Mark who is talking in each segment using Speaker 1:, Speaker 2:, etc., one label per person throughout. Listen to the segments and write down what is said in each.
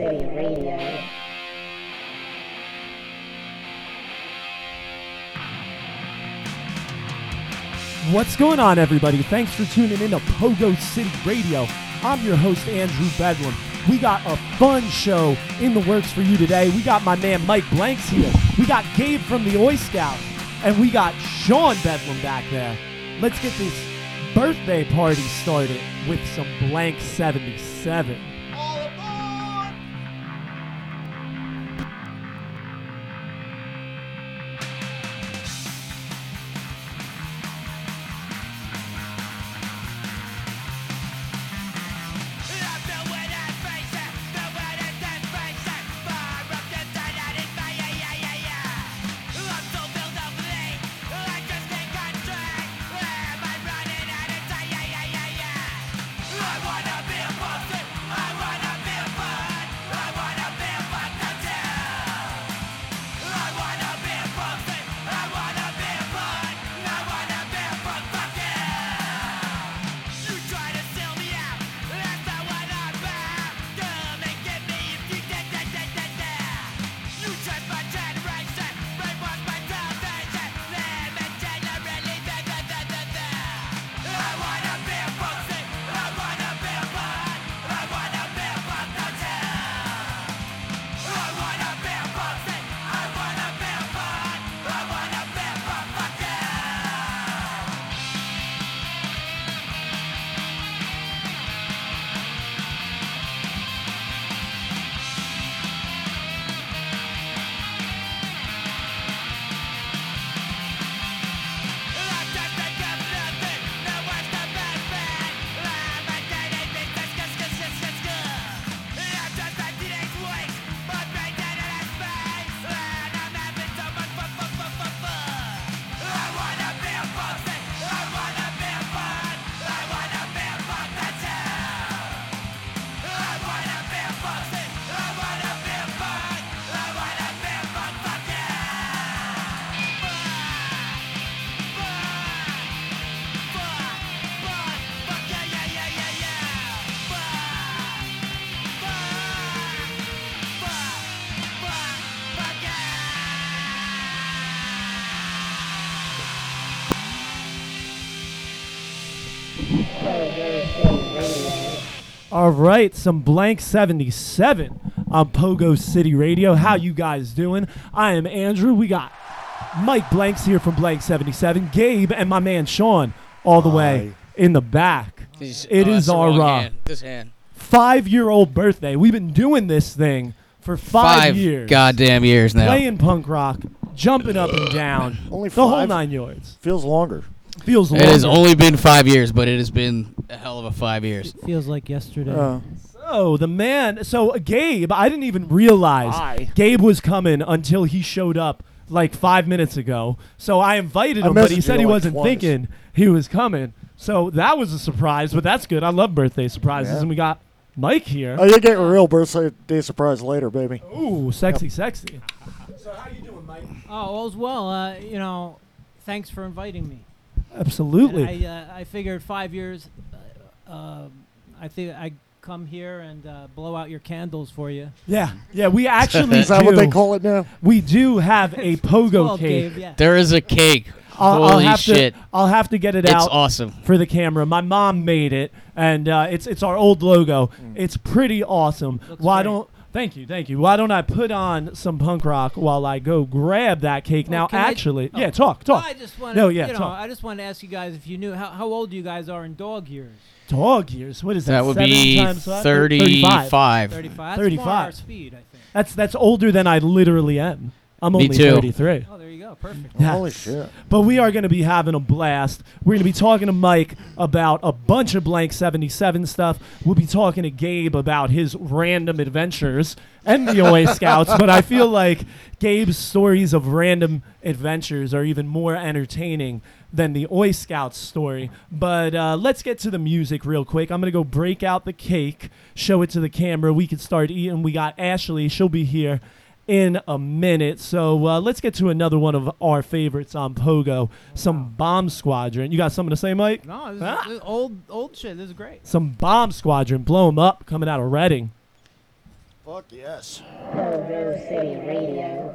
Speaker 1: City Radio.
Speaker 2: What's going on, everybody? Thanks for tuning in to Pogo City Radio. I'm your host, Andrew Bedlam. We got a fun show in the works for you today. We got my man Mike Blanks here. We got Gabe from the Oi Scouts. And we got Sean Bedlam back there. Let's get this birthday party started with some Blank 77. All right, some blank 77 on Pogo City Radio. How you guys doing? I am Andrew. We got Mike Blanks here from Blank 77, Gabe, and my man Sean all the way in the back.
Speaker 3: This-
Speaker 2: It
Speaker 3: oh,
Speaker 2: is our uh.
Speaker 3: This hand.
Speaker 2: five-year-old birthday. We've been doing this thing for five, years.
Speaker 3: goddamn years now.
Speaker 2: Playing punk rock, jumping up and down,
Speaker 4: Only
Speaker 2: the whole nine yards.
Speaker 4: Feels longer.
Speaker 2: Feels
Speaker 3: It has only been five years, but it has been a hell of a five years.
Speaker 5: Feels like yesterday.
Speaker 4: Uh,
Speaker 2: So the man, so Gabe, I didn't even realize
Speaker 4: Hi.
Speaker 2: Gabe was coming until he showed up like five minutes ago. So I invited
Speaker 4: I
Speaker 2: him, but he said he
Speaker 4: like
Speaker 2: wasn't
Speaker 4: twice.
Speaker 2: thinking he was coming. So that was a surprise, but that's good. I love birthday surprises,
Speaker 4: Yeah.
Speaker 2: and we got Mike here.
Speaker 4: oh, you're getting a real birthday surprise later, baby.
Speaker 2: Ooh, sexy, sexy. So how you doing, Mike?
Speaker 5: Oh, all's well. Uh, you know, thanks for inviting me.
Speaker 2: Absolutely.
Speaker 5: And I, uh, I figured five years. Uh, um I think I come here and uh, blow out your candles for you.
Speaker 2: yeah, yeah. We actually
Speaker 4: Is that
Speaker 2: do.
Speaker 4: what they call it now?
Speaker 2: we do have a pogo cake.
Speaker 5: Gabe, yeah.
Speaker 3: There is a cake.
Speaker 2: I'll, I'll
Speaker 3: Holy
Speaker 2: have
Speaker 3: shit.
Speaker 2: To, I'll have to get it
Speaker 3: It's
Speaker 2: out.
Speaker 3: It's awesome.
Speaker 2: for the camera. My mom made it, and uh, it's it's our old logo. It's pretty awesome.
Speaker 5: Looks
Speaker 2: Why
Speaker 5: great.
Speaker 2: don't Thank you, thank you. Why don't I put on some punk rock while I go grab that cake?
Speaker 5: Well,
Speaker 2: now,
Speaker 5: can I-
Speaker 2: actually,
Speaker 5: oh.
Speaker 2: yeah, talk,
Speaker 5: Well,
Speaker 2: talk.
Speaker 5: I just want
Speaker 2: No, yeah,
Speaker 5: you know,
Speaker 2: talk.
Speaker 5: I just want to ask you guys if you knew how, how old you guys are in dog years.
Speaker 2: Dog years. What is that?
Speaker 3: That would
Speaker 2: seven
Speaker 3: be
Speaker 2: times 35.
Speaker 3: 35.
Speaker 5: 35. That's
Speaker 2: 35.
Speaker 5: our speed, I think.
Speaker 2: That's that's older than I literally am. I'm
Speaker 3: Me
Speaker 2: only
Speaker 3: too.
Speaker 2: 33.
Speaker 5: Oh, there you go. Perfect.
Speaker 2: Yes.
Speaker 4: Holy shit.
Speaker 2: But we are going to be having a blast. We're going to be talking to Mike about a bunch of Blank 77 stuff. We'll be talking to Gabe about his random adventures and the Oi Scouts. But I feel like Gabe's stories of random adventures are even more entertaining than the Oi Scouts story. But uh, let's get to the music real quick. I'm going to go break out the cake, show it to the camera. We can start eating. We got Ashley. She'll be here in a minute. So uh, let's get to another one of our favorites on Pogo, some Bomb Squadron. You got something to say, Mike?
Speaker 5: No, this,
Speaker 2: Ah.
Speaker 5: is, this is old old shit. This is great.
Speaker 2: Some Bomb Squadron, blow 'em up, coming out of Reading.
Speaker 4: Fuck yes.
Speaker 6: Pogo City Radio.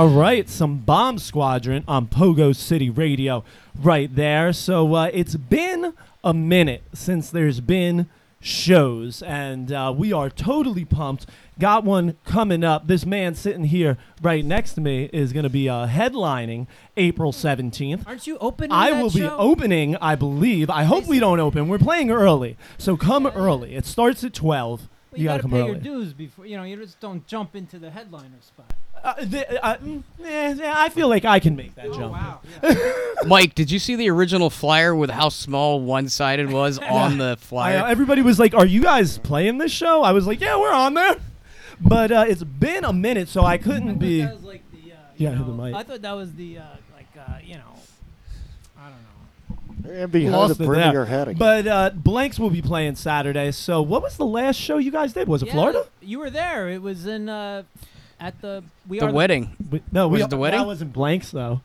Speaker 7: All
Speaker 2: right, some Bomb Squadron on Pogo City Radio right there. So uh, it's been a minute since there's been shows, and uh, we are totally pumped. Got one coming up. This man sitting here right next to me is going to be uh, headlining April 17th.
Speaker 5: Aren't you opening?
Speaker 2: I
Speaker 5: that
Speaker 2: will be
Speaker 5: show?
Speaker 2: opening, I believe. I hope we don't open. We're playing early, so come early. It starts at 12.
Speaker 5: Well,
Speaker 2: you, gotta come
Speaker 5: pay
Speaker 2: early.
Speaker 5: your dues before. You know, you just don't jump into the headliner spot.
Speaker 2: Uh, the, uh, mm, eh, yeah, I feel like I can make that
Speaker 5: Oh
Speaker 2: jump.
Speaker 5: wow!
Speaker 3: Mike, did you see the original flyer with how small one sided was on the
Speaker 2: I,
Speaker 3: flyer?
Speaker 2: everybody was like, "Are you guys playing this show?" I was like, "Yeah, we're on there." But uh, it's been a minute, so I couldn't be.
Speaker 5: That was like the, uh, you
Speaker 2: Yeah, hit the
Speaker 5: know,
Speaker 2: mic.
Speaker 5: I thought that was the uh, like uh, you know, I don't know.
Speaker 4: And behind
Speaker 2: Lost
Speaker 4: the
Speaker 2: it
Speaker 4: brim
Speaker 2: there.
Speaker 4: of your head again.
Speaker 2: But uh, Blanks will be playing Saturday. So, what was the last show you guys did? Was it
Speaker 5: Yeah,
Speaker 2: Florida?
Speaker 5: You were there. It was in uh, at the we
Speaker 3: the
Speaker 5: are
Speaker 3: wedding.
Speaker 2: We- no, we,
Speaker 3: Was it the wedding?
Speaker 2: That wasn't Blanks though.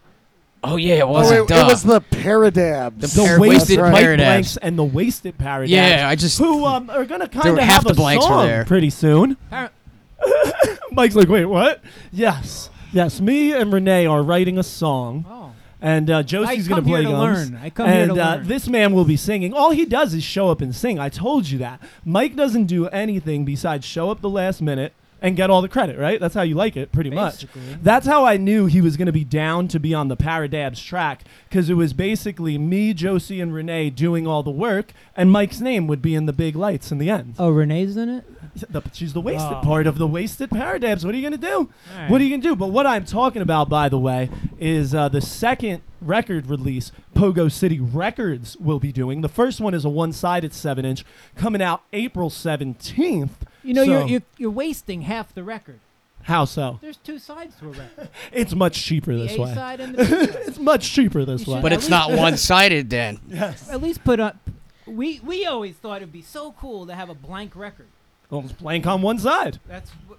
Speaker 3: Oh yeah, it
Speaker 4: oh,
Speaker 3: was.
Speaker 4: it, it was the Paradabs.
Speaker 3: The
Speaker 2: The
Speaker 3: Par-
Speaker 2: wasted
Speaker 3: Wasted
Speaker 2: Mike
Speaker 3: Paradabs.
Speaker 2: Blanks and the wasted Paradabs.
Speaker 3: Yeah, I just-
Speaker 2: who um, are gonna kind
Speaker 3: There
Speaker 2: of
Speaker 3: were
Speaker 2: have
Speaker 3: half
Speaker 2: a
Speaker 3: the Blanks were
Speaker 2: song
Speaker 3: there.
Speaker 2: pretty soon.
Speaker 5: Par-
Speaker 2: Mike's like, wait, what? Yes, yes. Me and Renee are writing a song.
Speaker 5: oh,
Speaker 2: And uh, Josie's going
Speaker 5: come here
Speaker 2: play
Speaker 5: to
Speaker 2: guns.
Speaker 5: learn. I come
Speaker 2: and
Speaker 5: here to
Speaker 2: uh,
Speaker 5: learn.
Speaker 2: this man will be singing. All he does is show up and sing. I told you that. Mike doesn't do anything besides show up the last minute and get all the credit, right? That's how you like it, pretty much. That's how I knew he was going to be down to be on the Paradabs track because it was basically me, Josie, and Renee doing all the work, and Mike's name would be in the big lights in the end.
Speaker 5: oh, Renee's in it.
Speaker 2: The- she's the wasted
Speaker 5: Oh.
Speaker 2: part of the wasted Paradabs. What are you going to do?
Speaker 5: Right.
Speaker 2: What are you gonna do? But what I'm talking about, by the way, is uh, the second record release Pogo City Records will be doing. The first one is a one-sided seven-inch coming out April 17th.
Speaker 5: You know,
Speaker 2: So-
Speaker 5: you're, you're you're wasting half the record.
Speaker 2: How so?
Speaker 5: There's two sides to a record.
Speaker 2: It's much cheaper
Speaker 5: the
Speaker 2: this
Speaker 5: A
Speaker 2: way.
Speaker 5: side and the B side.
Speaker 2: It's much cheaper this
Speaker 5: You
Speaker 2: way.
Speaker 5: should-
Speaker 3: But
Speaker 5: At
Speaker 3: it's not
Speaker 5: least-
Speaker 3: one sided then.
Speaker 2: yes.
Speaker 5: At least put up. We we always thought it'd be so cool to have a blank record.
Speaker 2: Well, it's blank on one side.
Speaker 5: That's what,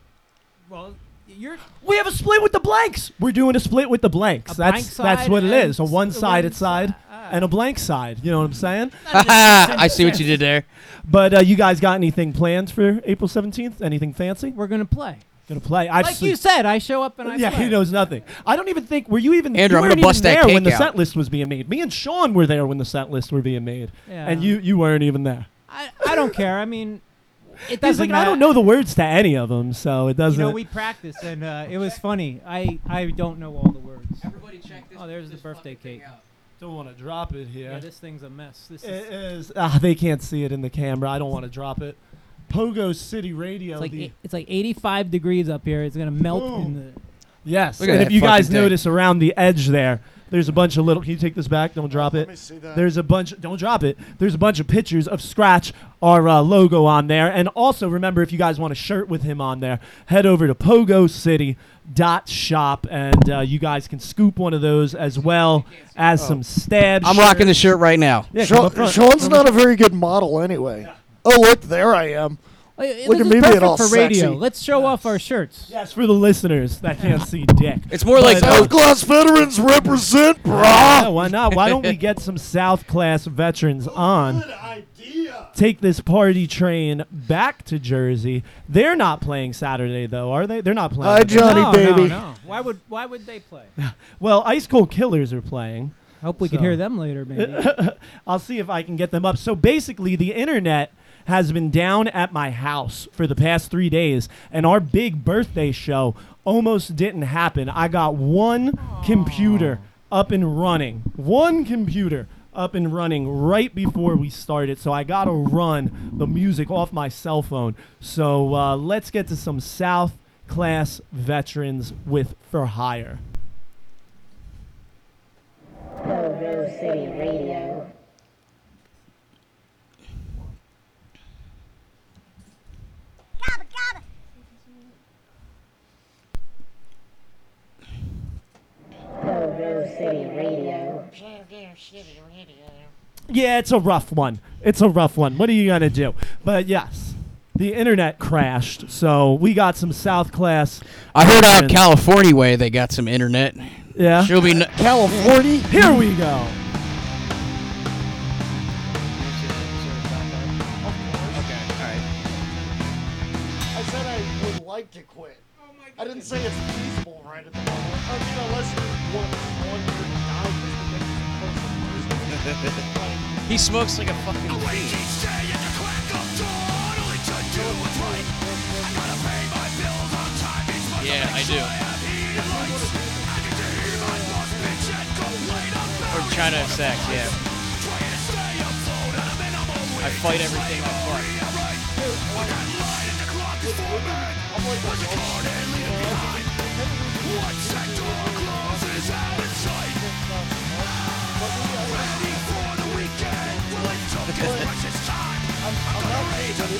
Speaker 5: well, you're
Speaker 2: We have a split with the blanks. We're doing a split with the blanks.
Speaker 5: A
Speaker 2: that's
Speaker 5: blank
Speaker 2: that's what it is.
Speaker 5: and
Speaker 2: is. A
Speaker 5: s-
Speaker 2: one-sided
Speaker 5: one
Speaker 2: side
Speaker 5: si- ah.
Speaker 2: and a blank side. You know what I'm saying?
Speaker 3: I see what you did there.
Speaker 2: But uh, you guys got anything planned for April 17th? Anything fancy?
Speaker 5: we're gonna play.
Speaker 2: Gonna play. I've
Speaker 5: like
Speaker 2: seen-
Speaker 5: you said, I show up and I
Speaker 2: yeah,
Speaker 5: play.
Speaker 2: he knows nothing. I don't even think. Were you even?
Speaker 3: Andrew,
Speaker 2: you
Speaker 3: I'm gonna bust
Speaker 2: even
Speaker 3: that
Speaker 2: there when the
Speaker 3: out.
Speaker 2: set list was being made. Me and Sean were there when the set list were being made,
Speaker 5: Yeah.
Speaker 2: and you you weren't even there.
Speaker 5: I, I don't care. I mean, it doesn't
Speaker 2: like,
Speaker 5: matter.
Speaker 2: I don't know the words to any of them, so it doesn't.
Speaker 5: You know, we practiced and uh, it was funny. I I don't know all the words.
Speaker 3: Everybody check
Speaker 5: this- Oh, there's the birthday cake.
Speaker 2: don't want to drop it here.
Speaker 5: Yeah, this thing's a mess. This
Speaker 2: it
Speaker 5: is
Speaker 2: is. Ah, they can't see it in the camera. I don't want to drop it. Pogo City Radio.
Speaker 5: it's like
Speaker 2: the-
Speaker 5: eight- it's like 85 degrees up here. It's gonna melt in the.
Speaker 2: Yes,
Speaker 3: Look
Speaker 2: and if you guys
Speaker 3: fucking thing.
Speaker 2: notice around the edge there, There's a bunch of little. Can you take this back? Don't drop it.
Speaker 4: Let me see that.
Speaker 2: There's a bunch. Don't drop it. There's a bunch of pictures of Scratch, our uh, logo on there, and also remember if you guys want a shirt with him on there, head over to Pogo City dot shop and uh, you guys can scoop one of those as well as some stab
Speaker 3: I'm rocking the shirt right now.
Speaker 2: yeah, come
Speaker 4: Sean,
Speaker 2: up front.
Speaker 4: Sean's not a very good model anyway. Oh, look, there I am.
Speaker 5: Oh, yeah,
Speaker 4: Look
Speaker 5: this
Speaker 4: at me
Speaker 5: is
Speaker 4: being
Speaker 5: perfect
Speaker 4: all
Speaker 5: for radio.
Speaker 4: sexy.
Speaker 5: Let's show off our shirts.
Speaker 2: yes for the listeners that can't see dick
Speaker 3: It's more like
Speaker 2: But, uh,
Speaker 4: South class veterans represent,
Speaker 2: Yeah,
Speaker 4: brah.
Speaker 2: why not? Why don't we get some South class veterans on?
Speaker 4: idea.
Speaker 2: Take this party train back to Jersey. They're not playing Saturday though, are they? They're not playing.
Speaker 4: Hi, Johnny,
Speaker 5: no,
Speaker 4: baby.
Speaker 5: No, no. Why would Why would they play?
Speaker 2: Well, Ice Cold Killers are playing.
Speaker 5: I Hope we
Speaker 2: So-
Speaker 5: can hear them later, maybe.
Speaker 2: I'll see if I can get them up. So basically, the internet has been down at my house for the past three days, and our big birthday show almost didn't happen. I got one computer up and running, one computer up and running right before we started. So I got to run the music off my cell phone. So uh, let's get to some South class veterans with For Hire.
Speaker 1: City Radio. Pogo City Radio.
Speaker 2: Yeah, it's a rough one. It's a rough one. What are you gonna do? But yes, the internet crashed, so we got some South class.
Speaker 3: I heard out. California way they got some internet.
Speaker 2: Yeah.
Speaker 3: She'll be. N-
Speaker 4: California.
Speaker 2: Here we go.
Speaker 4: I said I would like to quit. I didn't say it's feasible right at the moment.
Speaker 3: He smokes like a fucking. Yeah, I do. From China Sex, yeah. I fight everything I fuck.
Speaker 6: I'm gonna the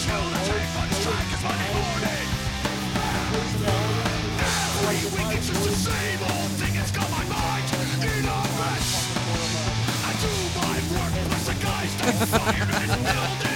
Speaker 6: is Monday morning. Every just the same got my mind in a mess. I do my work, plus the guys that fired and it's building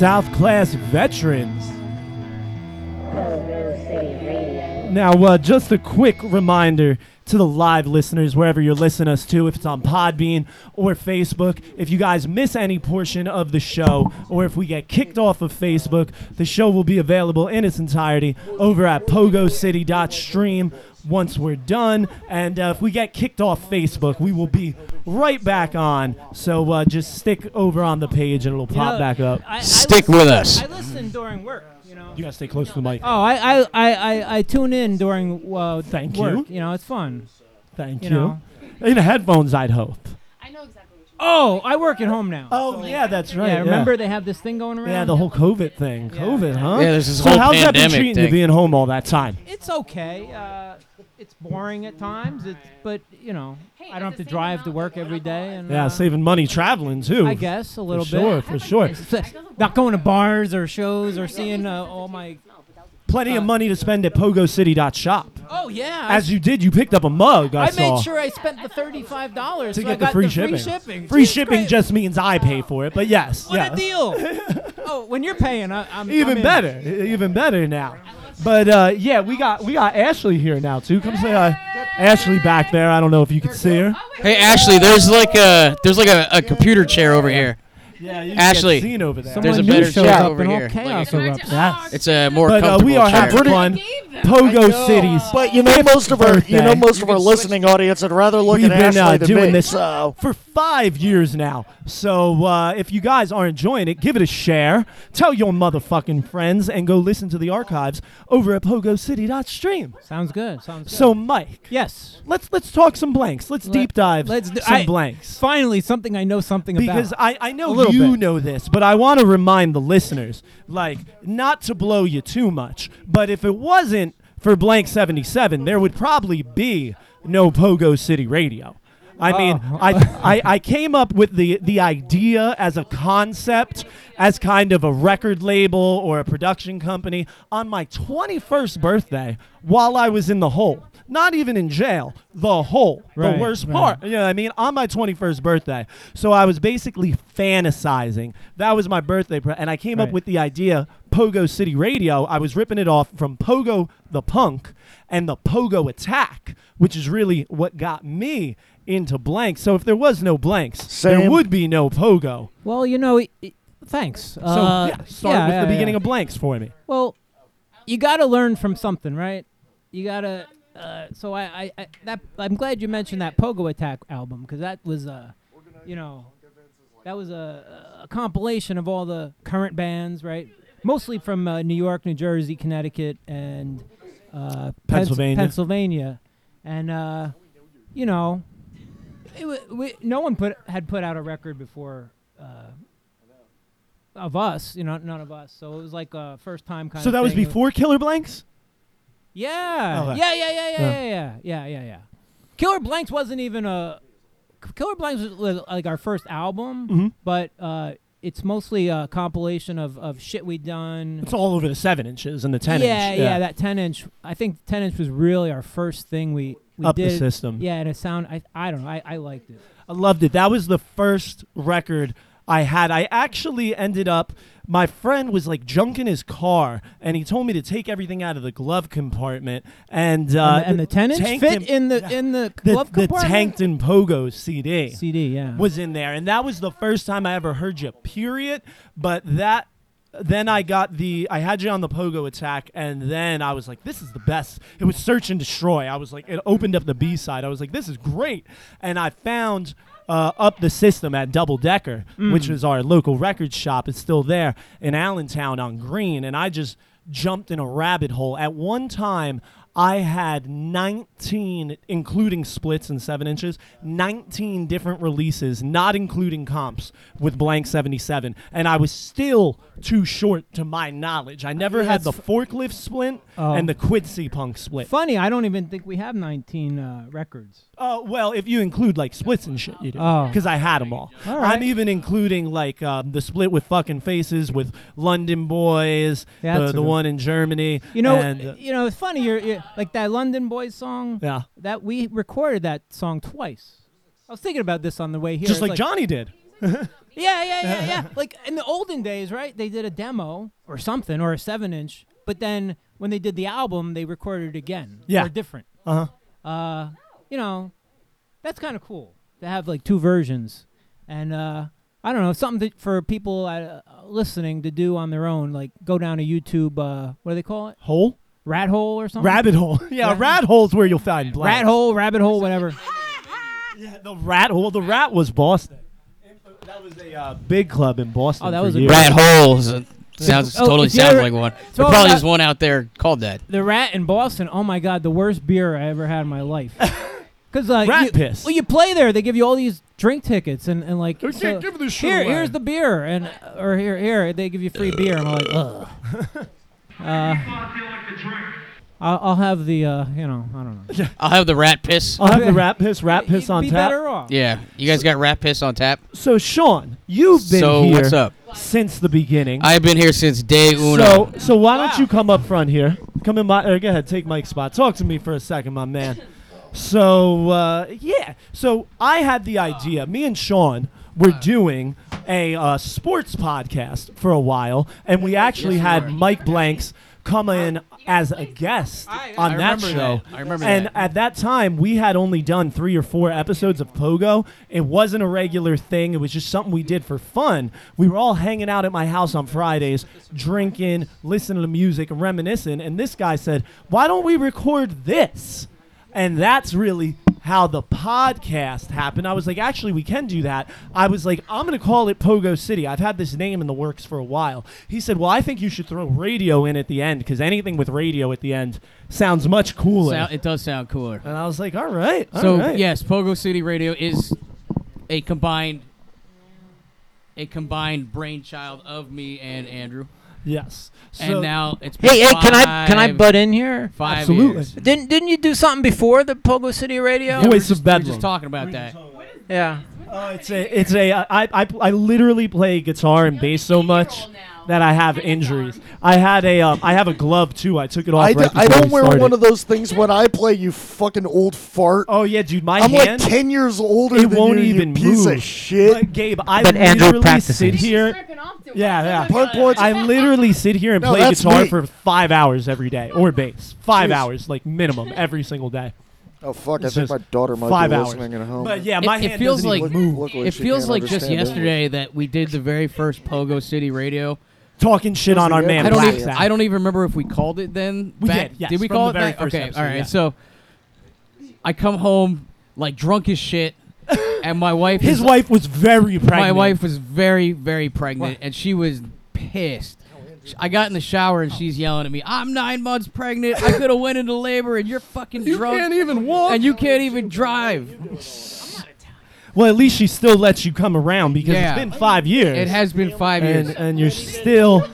Speaker 2: South class veterans. Now, uh, just a quick reminder to the live listeners, wherever you're listening us to, if it's on Podbean or Facebook, if you guys miss any portion of the show, or if we get kicked off of Facebook, the show will be available in its entirety over at pogocity.stream once we're done. And uh, if we get kicked off Facebook, we will be right back on. So uh, just stick over on the page and it'll
Speaker 5: You
Speaker 2: pop
Speaker 5: know,
Speaker 2: back up.
Speaker 5: I, I
Speaker 3: Stick
Speaker 5: listen-
Speaker 3: with us.
Speaker 5: I listen during work. You know.
Speaker 2: You gotta stay close to the mic.
Speaker 5: Oh, I, I, I, I, I tune in during uh,
Speaker 2: Thank
Speaker 5: work.
Speaker 2: you.
Speaker 5: You know, it's fun.
Speaker 2: Thank
Speaker 5: you
Speaker 2: you.
Speaker 5: know.
Speaker 2: In headphones, I'd hope.
Speaker 8: I know exactly what you mean.
Speaker 5: Oh, I work at home now.
Speaker 2: Oh, yeah, that's right.
Speaker 5: yeah, remember they have this thing going around?
Speaker 2: Yeah, the whole COVID thing.
Speaker 5: Yeah.
Speaker 2: COVID, huh?
Speaker 3: Yeah, there's this
Speaker 2: so
Speaker 3: whole
Speaker 2: how's that been
Speaker 3: pandemic
Speaker 2: treating
Speaker 3: thing.
Speaker 2: you being home all that time?
Speaker 5: It's okay. Uh, it's boring at times. It's, but you know,
Speaker 8: Hey,
Speaker 5: I don't have to drive to work every day. And
Speaker 2: Yeah,
Speaker 5: uh,
Speaker 2: saving money traveling too.
Speaker 5: I guess a little
Speaker 2: for sure, for sure.
Speaker 5: Not going to bars or shows or seeing uh, all my
Speaker 2: Plenty of money to spend at PogoCity.shop.
Speaker 5: Oh yeah. I-
Speaker 2: As you did, you picked up a mug. I,
Speaker 5: I
Speaker 2: saw.
Speaker 5: made sure I spent the thirty-five dollars
Speaker 2: to
Speaker 5: so
Speaker 2: get
Speaker 5: I got
Speaker 2: the free
Speaker 5: the
Speaker 2: shipping.
Speaker 5: Free shipping.
Speaker 2: Free
Speaker 5: Jeez,
Speaker 2: shipping
Speaker 5: great.
Speaker 2: just means I pay for it, but yes,
Speaker 5: what
Speaker 2: yes.
Speaker 5: a deal. oh, when you're paying, I, I'm
Speaker 2: even
Speaker 5: I'm in.
Speaker 2: better, e- even better now. But uh, yeah, we got we got Ashley here now too. Come say hi. Ashley back there. I don't know if you can see her.
Speaker 3: Hey Ashley, there's like a there's like a, a computer chair over here.
Speaker 2: Yeah, you
Speaker 3: Ashley.
Speaker 2: Get seen over there.
Speaker 3: There's a
Speaker 5: Someone
Speaker 3: better
Speaker 5: new shows
Speaker 3: chair
Speaker 5: up
Speaker 3: over
Speaker 5: and all
Speaker 3: here.
Speaker 5: chaos
Speaker 3: Like
Speaker 5: erupts.
Speaker 2: Yes.
Speaker 3: It's a more
Speaker 2: But uh,
Speaker 3: comfortable
Speaker 2: we are
Speaker 3: chair.
Speaker 2: having fun. Pogo Cities.
Speaker 4: But you know, most of our you know
Speaker 2: birthday.
Speaker 4: most of our listening audience would rather look
Speaker 2: We've
Speaker 4: at
Speaker 2: been
Speaker 4: Ashley
Speaker 2: uh,
Speaker 4: than
Speaker 2: doing
Speaker 4: me.
Speaker 2: this
Speaker 4: So
Speaker 2: for five years now. So uh, if you guys are enjoying it, give it a share. Tell your motherfucking friends and go listen to the archives over at PogoCity.stream.
Speaker 5: Sounds good. Sounds good.
Speaker 2: So Mike,
Speaker 5: yes.
Speaker 2: let's let's talk some blanks. Let's
Speaker 5: Let-
Speaker 2: deep dive
Speaker 5: let's do-
Speaker 2: some
Speaker 5: I-
Speaker 2: blanks.
Speaker 5: Finally, something I know something
Speaker 2: because
Speaker 5: about.
Speaker 2: I, I know
Speaker 5: A little
Speaker 2: you
Speaker 5: bit.
Speaker 2: know this, but I want to remind the listeners, like, not to blow you too much, but if it wasn't for Blank 77, there would probably be no Pogo City Radio. I ah. mean,
Speaker 5: Oh.
Speaker 2: I, I I came up with the the idea as a concept, as kind of a record label or a production company on my 21st birthday while I was in the hole. Not even in jail, the hole.
Speaker 5: Right,
Speaker 2: the worst
Speaker 5: right.
Speaker 2: part. You know what I mean? On my 21st birthday. So I was basically fantasizing. That was my birthday. Pre- and I came up with the idea Pogo City Radio. I was ripping it off from Pogo the Punk and the Pogo Attack, which is really what got me into blanks. So if there was no blanks, there would be no Pogo.
Speaker 5: well, you know, it, it- thanks.
Speaker 2: So
Speaker 5: Uh,
Speaker 2: yeah, start
Speaker 5: yeah,
Speaker 2: with
Speaker 5: yeah,
Speaker 2: the beginning
Speaker 5: yeah.
Speaker 2: of blanks for me.
Speaker 5: Well, you got to learn from something, right? You got to. Uh, so I, I, I, that I'm glad you mentioned that Pogo Attack album because that was a, you know, that was a, a compilation of all the current bands, right? Mostly from uh, New York, New Jersey, Connecticut, and uh,
Speaker 2: Pennsylvania.
Speaker 5: Pennsylvania, and uh, you know, it, wa- we, no one put had put out a record before. Uh, of us, you know, none of us. So it was like a first time kind
Speaker 2: So that was before Killer Blanks?
Speaker 5: Yeah.
Speaker 2: Okay.
Speaker 5: yeah, yeah, yeah, yeah,
Speaker 2: Yeah.
Speaker 5: yeah, yeah, yeah, yeah. Killer Blanks wasn't even a. Killer Blanks was, like our first album,
Speaker 2: Mhm.
Speaker 5: but uh, it's mostly a compilation of, of shit we'd done.
Speaker 2: It's all over the seven inches and the ten
Speaker 5: yeah,
Speaker 2: inch.
Speaker 5: yeah, yeah, that ten inch. I think ten inch was really our first thing we, we
Speaker 2: Up the
Speaker 5: did.
Speaker 2: system.
Speaker 5: Yeah, and it sound. I I don't know. I, I liked it.
Speaker 2: I loved it. That was the first record I had. I actually ended up. My friend was like junk in his car, and he told me to take everything out of the glove compartment. And uh,
Speaker 5: and, the, and the ten inch
Speaker 2: Tanked
Speaker 5: fit
Speaker 2: and-
Speaker 5: in the in the
Speaker 2: the,
Speaker 5: glove
Speaker 2: the
Speaker 5: compartment.
Speaker 2: Tanked and Pogo CD
Speaker 5: CD, yeah.
Speaker 2: was in there, and that was the first time I ever heard you. Period. But that. Then I got the I had you on the Pogo attack, and then I was like, "This is the best." It was Search and Destroy. I was like, it opened up the B side. I was like, "This is great," and I found uh, up the system at Double Decker, which was our local record shop. It's still there in Allentown on Green, and I just jumped in a rabbit hole. At one time, I had 19, including splits and seven inches, 19 different releases, not including comps, with Blank 77. And I was still too short to my knowledge. I never had the forklift split
Speaker 5: Oh.
Speaker 2: and the Quincy Punx split.
Speaker 5: Funny, I don't even think we have 19 uh, records.
Speaker 2: Uh, well, if you include like splits and shit, you do.
Speaker 5: Oh.
Speaker 2: Because I had them all.
Speaker 5: All right.
Speaker 2: I'm even including like um, the split with fucking faces with London Boys, the,
Speaker 5: a
Speaker 2: the
Speaker 5: good-
Speaker 2: one in Germany.
Speaker 5: You know,
Speaker 2: and, uh,
Speaker 5: you know, it's funny. You're, you're like that London Boys song.
Speaker 2: yeah,
Speaker 5: That we recorded that song twice. I was thinking about this on the way here.
Speaker 2: just
Speaker 5: It's
Speaker 2: like, Johnny did.
Speaker 5: Yeah, yeah, yeah, yeah. like in the olden days, right? They did a demo or something or a seven inch, but then when they did the album, they recorded it again.
Speaker 2: Yeah.
Speaker 5: or different.
Speaker 2: Uh huh.
Speaker 5: Uh, you know, that's kind of cool to have like two versions, and uh, I don't know something that for people uh, listening to do on their own. Like go down to YouTube. Uh, what do they call it?
Speaker 2: Hole,
Speaker 5: Rat hole or something.
Speaker 2: rabbit hole. yeah,
Speaker 5: Rat-
Speaker 2: rat hole's where you'll find blanks.
Speaker 5: Rat hole, rabbit hole, whatever.
Speaker 2: Yeah, the rat hole. The rat was Boston. That was a uh, big club in Boston.
Speaker 5: Oh, that
Speaker 2: for
Speaker 5: was a
Speaker 2: years.
Speaker 3: Rat holes. uh, Sounds
Speaker 5: Oh,
Speaker 3: totally sounds
Speaker 5: ever-
Speaker 3: like one.
Speaker 5: it's
Speaker 3: There probably
Speaker 5: about-
Speaker 3: is one out there called that.
Speaker 5: The rat in Boston. Oh my God, the worst beer I ever had in my life. Because uh,
Speaker 2: Rat
Speaker 5: you,
Speaker 2: piss.
Speaker 5: Well, you play there, they give you all these drink tickets and, and like
Speaker 2: They
Speaker 5: so-
Speaker 2: can't give this shit
Speaker 5: here,
Speaker 2: away.
Speaker 5: here's the beer and or here here they give you free beer. and I'm like, ugh. Uh, I'll, I'll have the uh, you know I don't know.
Speaker 3: I'll have the rat piss.
Speaker 2: I'll have the rat piss. Rat piss
Speaker 5: You'd
Speaker 2: on
Speaker 5: be
Speaker 2: tap.
Speaker 5: better off.
Speaker 3: Yeah, you guys got rat piss on tap.
Speaker 2: So Sean, you've been
Speaker 3: so
Speaker 2: here.
Speaker 3: what's up?
Speaker 2: since the beginning.
Speaker 3: I've been here since day uno.
Speaker 2: So, so why don't you come up front here? Come in my. Or go ahead, take Mike's spot. Talk to me for a second, my man. So, uh, yeah. So I had the idea. Me and Sean were doing a uh, sports podcast for a while, and we actually had Mike Blanks come in as a guest on
Speaker 3: I
Speaker 2: that
Speaker 3: remember
Speaker 2: show.
Speaker 3: that. I remember
Speaker 2: and
Speaker 3: that.
Speaker 2: at that time, we had only done three or four episodes of Pogo. It wasn't a regular thing. It was just something we did for fun. We were all hanging out at my house on Fridays, drinking, listening to music, and reminiscing. And this guy said, "Why don't we record this?" And that's really how the podcast happened. I was like, actually, we can do that. I was like, I'm going to call it Pogo City. I've had this name in the works for a while. He said, Well, I think you should throw radio in at the end because anything with radio at the end sounds much cooler.
Speaker 3: Sou- it does sound cooler.
Speaker 2: and I was like, All right. all
Speaker 3: So
Speaker 2: right."
Speaker 3: yes, Pogo City Radio is a combined a combined brainchild of me and Andrew.
Speaker 2: Yes. So,
Speaker 3: and now it's been
Speaker 5: Hey, hey, can I can I butt in here?
Speaker 3: Five
Speaker 2: Absolutely.
Speaker 3: years.
Speaker 5: Didn't didn't you do something before the Pogo City Radio?
Speaker 3: Yeah, we're
Speaker 2: Voice of
Speaker 3: just, we're
Speaker 2: Bedlam.
Speaker 3: just talking about that.
Speaker 5: Yeah.
Speaker 2: Uh, it's a, it's a, I, I, I literally play guitar and bass so much that I have injuries. I had a, um, I have a glove too. I took it off.
Speaker 4: I,
Speaker 2: right
Speaker 4: d- I don't wear
Speaker 2: started.
Speaker 4: one of those things when I play. You fucking old fart.
Speaker 2: Oh yeah, dude, my
Speaker 4: I'm
Speaker 2: hand.
Speaker 4: like ten years older
Speaker 2: it
Speaker 4: than
Speaker 2: won't
Speaker 4: you,
Speaker 2: even
Speaker 4: you piece
Speaker 2: move.
Speaker 4: of shit.
Speaker 2: But, Gabe, I
Speaker 5: But
Speaker 2: literally
Speaker 5: practices.
Speaker 2: sit here. Yeah, yeah.
Speaker 4: Punk points.
Speaker 2: I literally sit here and
Speaker 4: No,
Speaker 2: play guitar
Speaker 4: me.
Speaker 2: for five hours every day, or bass, five
Speaker 4: Jeez.
Speaker 2: hours, like minimum every single day.
Speaker 4: Oh fuck! I
Speaker 2: It's
Speaker 4: think
Speaker 2: just
Speaker 4: my daughter might
Speaker 2: five
Speaker 4: be
Speaker 2: hours.
Speaker 4: listening at home.
Speaker 2: But yeah, my
Speaker 3: it
Speaker 2: hand
Speaker 3: feels
Speaker 2: doesn't
Speaker 3: like-
Speaker 2: even move.
Speaker 4: Look like
Speaker 3: It
Speaker 4: she
Speaker 3: feels
Speaker 4: can't
Speaker 3: like just
Speaker 4: understand English.
Speaker 3: yesterday that we did the very first Pogo City Radio.
Speaker 2: Talking shit on our man.
Speaker 3: I don't
Speaker 2: Black
Speaker 3: even
Speaker 2: Sabbath.
Speaker 3: I don't even remember if we called it then.
Speaker 2: We
Speaker 3: back-
Speaker 2: did, yes,
Speaker 3: Did we
Speaker 2: from
Speaker 3: call
Speaker 2: the
Speaker 3: it
Speaker 2: very
Speaker 3: that?
Speaker 2: first
Speaker 3: Okay,
Speaker 2: episode,
Speaker 3: all right.
Speaker 2: yeah.
Speaker 3: So I come home like drunk as shit, and my wife.
Speaker 2: His
Speaker 3: is,
Speaker 2: wife was very pregnant.
Speaker 3: My wife was very, very pregnant, and she was pissed. I got in the shower and she's yelling at me, "I'm nine months pregnant. I could have went into labor, and you're fucking drunk.
Speaker 2: You
Speaker 3: drunk,
Speaker 2: can't even walk.
Speaker 3: and you can't even drive."
Speaker 2: Well, at least she still lets you come around because
Speaker 3: Yeah.
Speaker 2: it's been five years.
Speaker 3: It has been five years.
Speaker 2: and, and you're still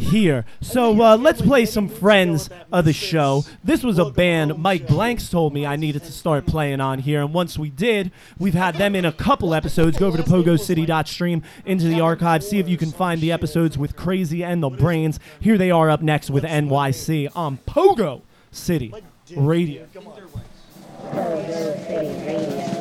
Speaker 2: here. So uh, let's play some friends of the show. This was a band Mike Blanks told me I needed to start playing on here, and once we did, we've had them in a couple episodes. Go over to pogocity.stream into the archive, see if you can find the episodes with Crazy and the Brains. Here they are up next with NYC on Pogo City Radio.
Speaker 1: Pogo City Radio.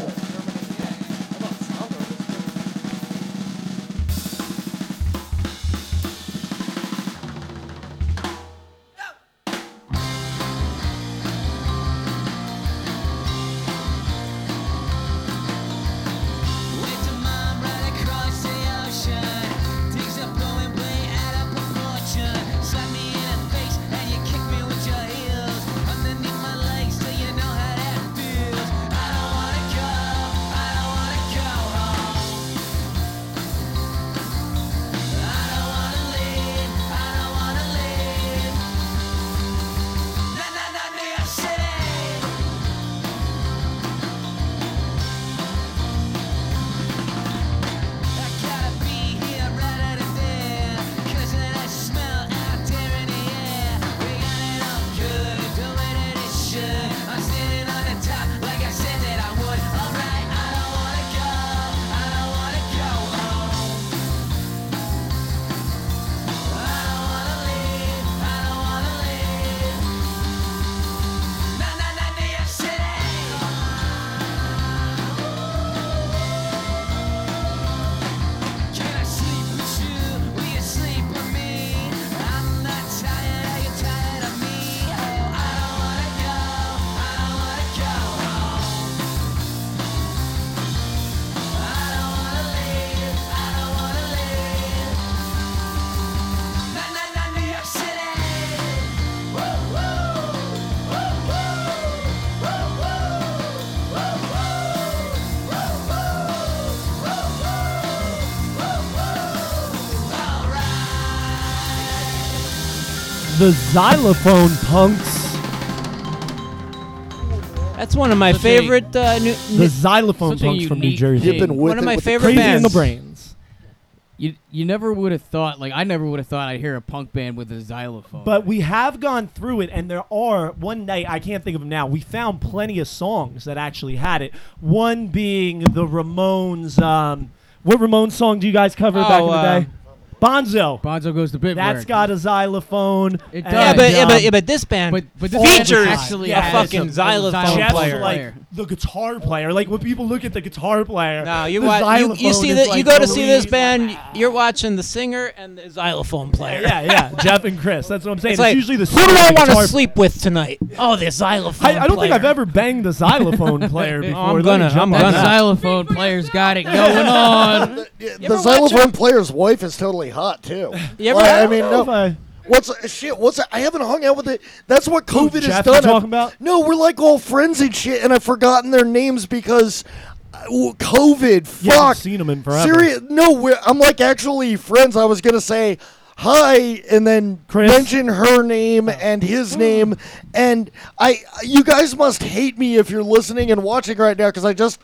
Speaker 8: The
Speaker 2: Xylophone Punks.
Speaker 5: That's one of my
Speaker 3: Such a-
Speaker 5: favorite uh, new,
Speaker 2: The Xylophone
Speaker 3: Such
Speaker 2: Punks from New
Speaker 3: unique
Speaker 2: Jersey.
Speaker 3: thing.
Speaker 4: You've been with
Speaker 5: one of
Speaker 4: it
Speaker 5: my
Speaker 4: with the
Speaker 5: favorite
Speaker 2: Crazy in the
Speaker 5: bands.
Speaker 2: Brains.
Speaker 3: You you never would have thought like I never would have thought I'd hear a punk band with a xylophone.
Speaker 2: But we have gone through it, and there are one night I can't think of them now. We found plenty of songs that actually had it. One being the Ramones. Um, what Ramones song do you guys cover back in the
Speaker 5: Oh, uh,
Speaker 2: day? Bonzo.
Speaker 3: Bonzo goes to Bitburg.
Speaker 2: That's got a xylophone.
Speaker 3: It does.
Speaker 5: Yeah, but, yeah, but yeah, but this band
Speaker 3: But but this
Speaker 5: features
Speaker 3: band actually
Speaker 2: a
Speaker 5: fucking
Speaker 3: a- a
Speaker 5: xylophone player.
Speaker 2: like the guitar player. Like when people look at the guitar player,
Speaker 5: No, you
Speaker 2: the
Speaker 5: watch. You, you see that.
Speaker 2: like
Speaker 5: you go to see this band. You're watching the singer and the xylophone player.
Speaker 2: Yeah, yeah, Jeff and Chris. That's what I'm saying.
Speaker 5: It's
Speaker 2: It's,
Speaker 5: like,
Speaker 2: usually the
Speaker 5: who do I want to sleep with tonight? Oh, the xylophone.
Speaker 2: I, I don't think I've ever banged the xylophone player oh, before.
Speaker 5: I'm gonna- I'm
Speaker 3: That
Speaker 5: gonna.
Speaker 2: that.
Speaker 3: xylophone player's got it going on.
Speaker 4: The, the xylophone player's wife is totally hot too.
Speaker 5: You ever-
Speaker 4: Like, I
Speaker 2: I
Speaker 4: mean,
Speaker 2: don't
Speaker 4: no. What's shit? What's I haven't hung out with it. That's what COVID
Speaker 2: Jeff,
Speaker 4: has done.
Speaker 2: talking
Speaker 4: I've-
Speaker 2: about?
Speaker 4: No, we're like all friends and shit, and I've forgotten their names because uh, COVID. Fuck.
Speaker 2: You haven't seen them in forever.
Speaker 4: Serious? No, we're, I'm like actually friends. I was gonna say hi and then
Speaker 2: Chris?
Speaker 4: mention her name oh. and his hmm. name, and I. You guys must hate me if you're listening and watching right now because I just.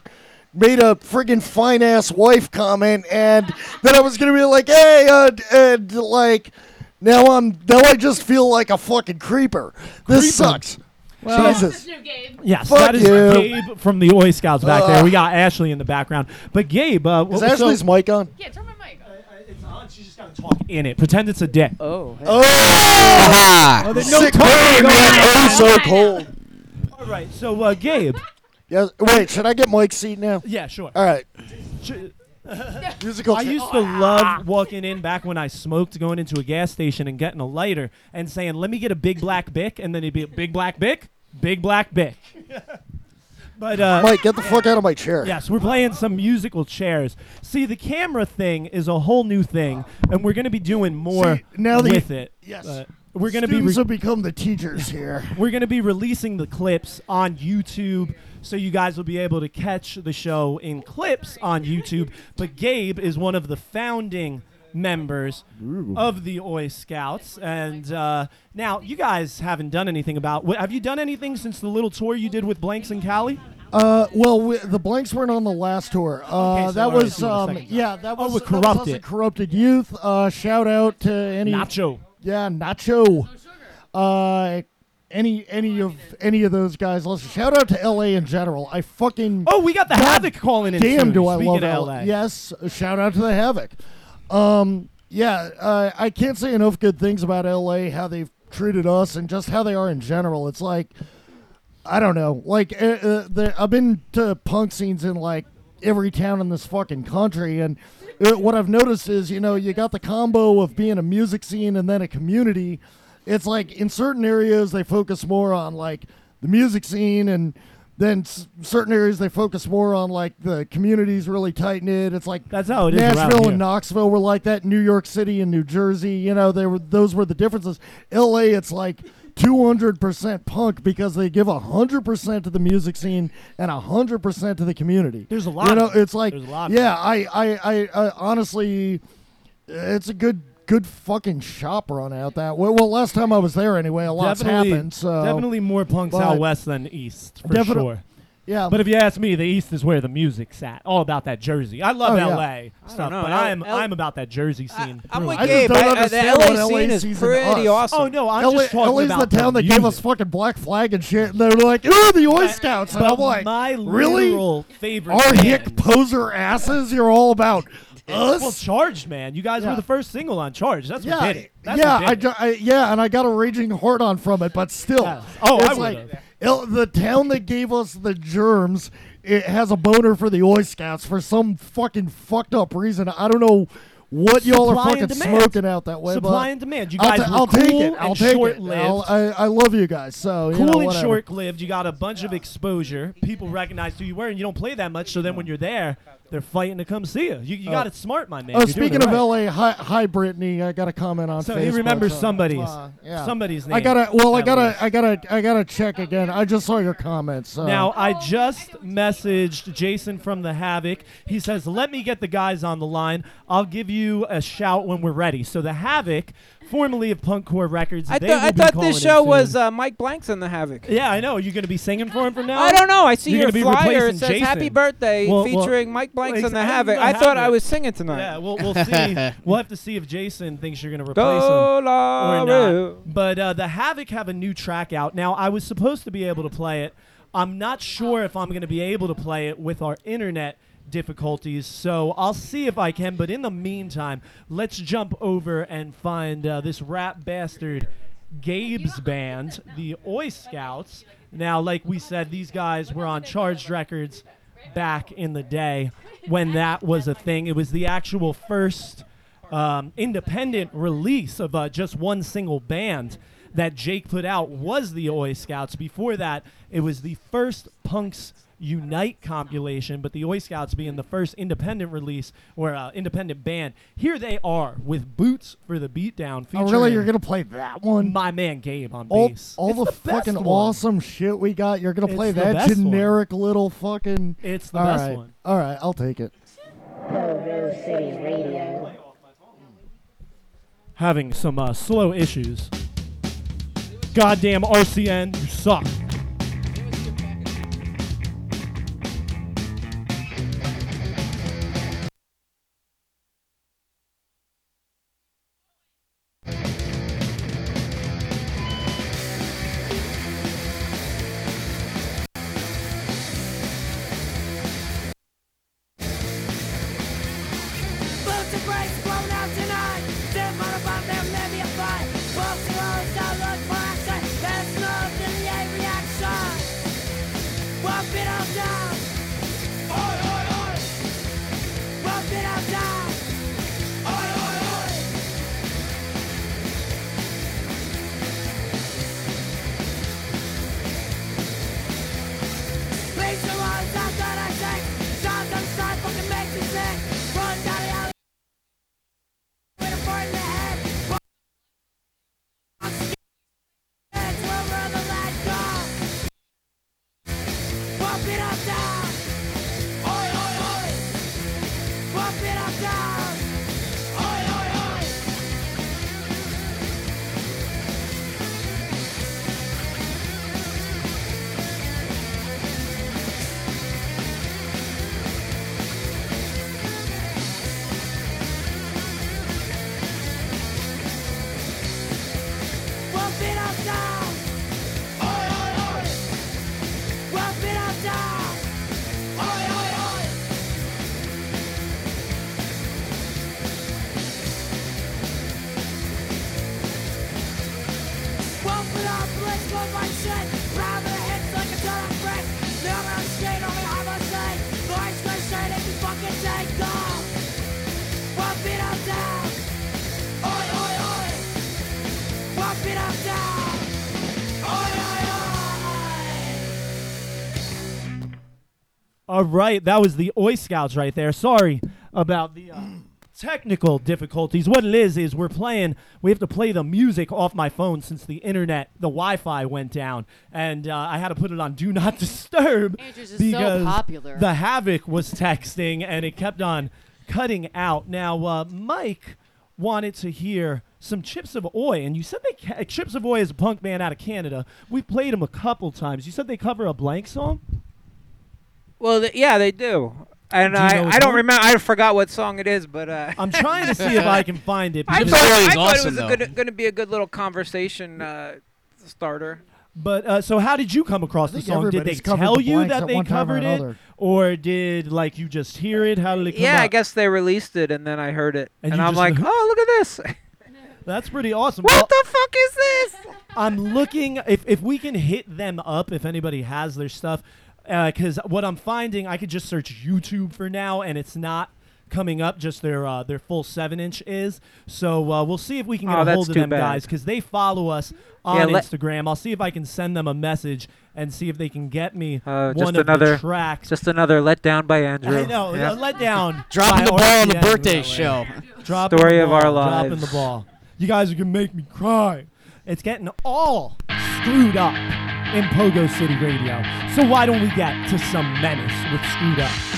Speaker 4: Made a friggin' fine ass wife comment, and then I was gonna be like, "Hey, uh, and uh, like, now I'm now I just feel like a fucking creeper. This
Speaker 2: Creeper.
Speaker 4: sucks.
Speaker 2: Well-
Speaker 4: Jesus.
Speaker 2: Yes,
Speaker 4: Fuck
Speaker 2: that is
Speaker 4: you.
Speaker 2: Gabe from the Oi Scouts back there. We got Ashley in the background, but Gabe, uh,
Speaker 4: Is
Speaker 2: so-
Speaker 4: Ashley's mic on?
Speaker 9: Yeah, turn my mic on.
Speaker 2: It's on. She's just gotta talk in it. Pretend it's a dick.
Speaker 5: Oh.
Speaker 4: Oh,
Speaker 5: there's
Speaker 4: sick burn, man. Oh, so cold.
Speaker 2: All right, so uh, Gabe.
Speaker 4: Yes. Wait, should I get Mike's seat now?
Speaker 2: Yeah, sure.
Speaker 4: All right.
Speaker 2: Sh-
Speaker 4: Musical.
Speaker 2: I
Speaker 4: cha-
Speaker 2: used to love walking in back when I smoked, going into a gas station and getting a lighter and saying, "Let me get a big black bic," and then it'd be a big black bic, big black bic. but uh,
Speaker 4: Mike, get the fuck out of my chair.
Speaker 2: Yes, we're playing some musical chairs. See, the camera thing is a whole new thing, and we're going to be doing more
Speaker 4: See, now that
Speaker 2: with
Speaker 4: you-
Speaker 2: it.
Speaker 4: Yes.
Speaker 2: Uh, we're going to be
Speaker 4: Students
Speaker 2: re-
Speaker 4: have become the teachers here.
Speaker 2: we're going to be releasing the clips on YouTube, so you guys will be able to catch the show in clips on YouTube. But Gabe is one of the founding members of the Oi Scouts, and uh, now you guys haven't done anything about. wh- Have you done anything since the little tour you did with Blanks and Cali?
Speaker 4: Uh, well, we, the blanks weren't on the last tour. Uh,
Speaker 2: Okay, so
Speaker 4: that
Speaker 2: all right,
Speaker 4: was
Speaker 2: so
Speaker 4: um,
Speaker 2: the second.
Speaker 4: yeah, that
Speaker 2: Oh,
Speaker 4: was
Speaker 2: with
Speaker 4: that was us
Speaker 2: Corrupted.
Speaker 4: at corrupted youth. Uh, shout out to any
Speaker 2: Nacho.
Speaker 4: Yeah, Nacho. Uh, any any of any of those guys. Listen, shout out to L.A. in general. I fucking
Speaker 2: Oh, we got the
Speaker 4: God
Speaker 2: Havoc calling in.
Speaker 4: damn
Speaker 2: soon,
Speaker 4: do I
Speaker 2: speaking
Speaker 4: love
Speaker 2: of
Speaker 4: LA.
Speaker 2: LA.
Speaker 4: Yes, shout out to the Havoc. Um, yeah, uh, I can't say enough good things about LA. How they've treated us and just how they are in general. It's like I don't know. Like uh, uh, the, I've been to punk scenes in like every town in this fucking country, and uh, what I've noticed is you know you got the combo of being a music scene and then a community. It's like in certain areas they focus more on like the music scene and. Then s- certain areas they focus more on like the communities really tight knit. It's like
Speaker 2: That's how it is around
Speaker 4: Nashville
Speaker 2: here.
Speaker 4: and Knoxville were like that. New York City and New Jersey, you know, they were those were the differences. L.A. It's like 200% punk because they give 100% to the music scene and 100% to the community.
Speaker 2: There's a lot
Speaker 4: You know,
Speaker 2: it.
Speaker 4: it's like
Speaker 2: There's a lot
Speaker 4: yeah, I, I, I, I honestly, it's a good, good fucking shop run out that way. Well, last time I was there anyway, a lot's
Speaker 2: definitely,
Speaker 4: happened. So
Speaker 2: definitely more punks out west than east for
Speaker 4: Definite-
Speaker 2: sure.
Speaker 4: Yeah.
Speaker 2: But if you ask me, the east is where the music's at. All about that Jersey. I love
Speaker 4: Oh, yeah.
Speaker 2: L.A. stuff,
Speaker 5: know.
Speaker 2: but
Speaker 5: L-
Speaker 2: I'm
Speaker 5: L-
Speaker 2: I'm about that Jersey scene.
Speaker 5: I'm
Speaker 2: through
Speaker 5: with
Speaker 4: I just
Speaker 5: Gabe.
Speaker 4: don't
Speaker 5: I- I- the
Speaker 4: understand
Speaker 5: LA
Speaker 4: what LA
Speaker 5: scene is
Speaker 4: sees in
Speaker 5: pretty
Speaker 4: us.
Speaker 5: awesome.
Speaker 2: Oh no, I'm
Speaker 4: LA,
Speaker 2: just talking
Speaker 4: LA's
Speaker 2: about
Speaker 4: the town that gave us
Speaker 2: music.
Speaker 4: fucking Black Flag and shit, and they're like, "Ooh, the Oi Scouts," and I'm like,
Speaker 2: my
Speaker 4: "Really?
Speaker 2: literal favorite
Speaker 4: Our hick
Speaker 2: bands-
Speaker 4: poser asses, you're all about us."
Speaker 2: Well, Charged, man. You guys
Speaker 4: Yeah.
Speaker 2: were the first single on Charged. That's what
Speaker 4: yeah,
Speaker 2: did it. That's
Speaker 4: yeah,
Speaker 2: what
Speaker 4: I,
Speaker 2: did
Speaker 4: ju-
Speaker 2: it.
Speaker 4: I, yeah, and I got a raging heart on from it, but still,
Speaker 2: Yeah. Oh,
Speaker 4: it's
Speaker 2: I
Speaker 4: like
Speaker 2: would've.
Speaker 4: The town that gave us the germs. It has a boner for the Oi Scouts for some fucking fucked up reason. I don't know what y'all are
Speaker 2: Supply
Speaker 4: fucking smoking out that way.
Speaker 2: Supply and demand. You
Speaker 4: I'll,
Speaker 2: guys
Speaker 4: ta-
Speaker 2: were
Speaker 4: I'll
Speaker 2: cool
Speaker 4: take it. I'll
Speaker 2: and
Speaker 4: take it.
Speaker 2: short-lived.
Speaker 4: I'll, I, I love you guys. So
Speaker 2: cool
Speaker 4: know,
Speaker 2: and short lived. You got a bunch of exposure. People recognize who you were, and you don't play that much. So then when you're there, they're fighting to come see you. You, you got it smart, my man.
Speaker 4: Oh,
Speaker 2: You're doing
Speaker 4: speaking
Speaker 2: it
Speaker 4: of
Speaker 2: right.
Speaker 4: LA, hi, hi Brittany. I got a comment on
Speaker 2: So
Speaker 4: Facebook.
Speaker 2: he remembers
Speaker 4: so,
Speaker 2: somebody's
Speaker 4: uh, yeah.
Speaker 2: somebody's name.
Speaker 4: I gotta. Well, I gotta. I gotta. I gotta check again. I just saw your comments. So.
Speaker 2: Now, I just messaged Jason from the Havoc. He says, Let me get the guys on the line. I'll give you a shout when we're ready. So, the Havoc, formerly of Punkcore Records,
Speaker 10: I,
Speaker 2: they
Speaker 10: thought I thought this show was uh, Mike Blanks and the Havoc.
Speaker 2: Yeah, I know. You're going to be singing for him from now
Speaker 10: I don't know. I see
Speaker 2: You're
Speaker 10: your
Speaker 2: gonna be
Speaker 10: flyer. It
Speaker 2: replacing
Speaker 10: says
Speaker 2: Jason.
Speaker 10: "Happy Birthday"
Speaker 2: Well, well,
Speaker 10: featuring Mike Blanks and the Havoc.
Speaker 2: the
Speaker 10: I thought I
Speaker 2: Havoc.
Speaker 10: was singing tonight.
Speaker 2: Yeah, we'll, we'll see. we'll have to see if Jason thinks you're going to replace him. Or not. But uh, the Havoc have a new track out now. I was supposed to be able to play it I'm not sure if I'm going to be able to play it with our internet difficulties, so I'll see if I can. But in the meantime, let's jump over and find uh, this rap bastard Gabe's band, the Oi Scouts. Now, like we said, these guys were on Charged Records back in the day when that was a thing. It was the actual first um, independent release of uh, just one single band that Jake put out was the Oi Scouts. Before that, it was the first Punks Unite compilation, but the Oi Scouts being the first independent release or uh, independent band. Here they are with Boots for the Beatdown.
Speaker 4: Oh, really? You're gonna play that one?
Speaker 2: my man Gabe on
Speaker 4: all
Speaker 2: bass.
Speaker 4: all the,
Speaker 2: best
Speaker 4: fucking awesome shit we got. You're gonna play
Speaker 2: It's
Speaker 4: that
Speaker 2: best one.
Speaker 4: generic little fucking.
Speaker 2: It's the
Speaker 4: All
Speaker 2: best
Speaker 4: right.
Speaker 2: one.
Speaker 4: All right, I'll take it.
Speaker 1: Pogo City Radio.
Speaker 2: having some uh, slow issues. Goddamn RCN, you suck. Right, that was the Oi Scouts right there. Sorry about the uh, technical difficulties. What it is is we're playing. We have to play the music off my phone since the internet, the Wi-Fi went down, and uh, I had to put it on Do Not Disturb
Speaker 9: Andrews is so
Speaker 2: because
Speaker 9: popular.
Speaker 2: the Havoc was texting and it kept on cutting out. Now, uh, Mike wanted to hear some Chips of Oi, and you said they ca- Chips of Oi is a punk band out of Canada. We played them a couple times. You said they cover a blank song.
Speaker 10: Well, th- yeah, they do. And
Speaker 2: Do you know
Speaker 10: I,
Speaker 2: which
Speaker 10: I don't
Speaker 2: one?
Speaker 10: remember. I forgot what song it is, but uh,
Speaker 2: I'm trying to see if I can find it.
Speaker 10: I
Speaker 2: because-
Speaker 10: thought, I thought
Speaker 3: awesome,
Speaker 10: it
Speaker 3: though.
Speaker 10: was gonna, gonna be a good little conversation uh, starter.
Speaker 2: But uh, so, how did you come across the
Speaker 4: think
Speaker 2: song? Did they
Speaker 4: everybody's covered
Speaker 2: tell
Speaker 4: the
Speaker 2: you
Speaker 4: blanks
Speaker 2: that
Speaker 4: at
Speaker 2: they
Speaker 4: one time or
Speaker 2: covered it,
Speaker 4: another.
Speaker 2: or did like you just hear it? How did it come
Speaker 10: Yeah, I
Speaker 2: up?
Speaker 10: guess they released it, and then I heard it,
Speaker 2: And
Speaker 10: and,
Speaker 2: you
Speaker 10: I'm
Speaker 2: just
Speaker 10: like, oh, look at this!
Speaker 2: That's pretty awesome.
Speaker 10: what
Speaker 2: Well,
Speaker 10: the fuck is this?
Speaker 2: I'm looking if if we can hit them up if anybody has their stuff, because what I'm finding, I could just search YouTube for now, and it's not coming up. Just their uh, their full seven inch is. So uh, we'll see if we can get
Speaker 10: Oh,
Speaker 2: a hold of them
Speaker 10: bad.
Speaker 2: guys because they follow us on
Speaker 10: Yeah, let-
Speaker 2: Instagram. I'll see if I can send them a message and see if they can get me
Speaker 10: Uh,
Speaker 2: one
Speaker 10: just
Speaker 2: of
Speaker 10: another-
Speaker 2: the tracks.
Speaker 10: Just another letdown by Andrew.
Speaker 2: I know,
Speaker 10: Yeah.
Speaker 2: a let down.
Speaker 3: Dropping the ball on the birthday show.
Speaker 2: Dropping
Speaker 10: Story
Speaker 2: the
Speaker 10: of our
Speaker 2: ball, Dropping the ball. You guys are gonna make me cry. It's getting all screwed up in Pogo City Radio. So why don't we get to some menace with screwed up?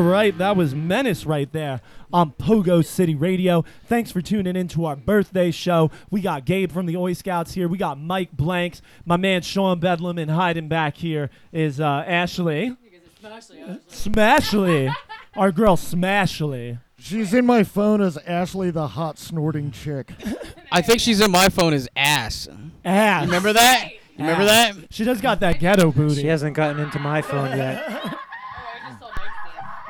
Speaker 6: All
Speaker 2: right, that was Menace right there on Pogo City Radio. Thanks for tuning in to our birthday show. We got Gabe from the Oi Scouts here. We got Mike Blanks. My man Sean Bedlam and hiding back here is uh, Ashley. Smashly. our girl Smashly.
Speaker 4: She's in my phone as Ashley, the hot snorting chick.
Speaker 3: I think she's in my phone as ass.
Speaker 2: Ass.
Speaker 3: Remember that? You Remember that?
Speaker 2: She does got that ghetto booty.
Speaker 9: She hasn't gotten into my phone yet.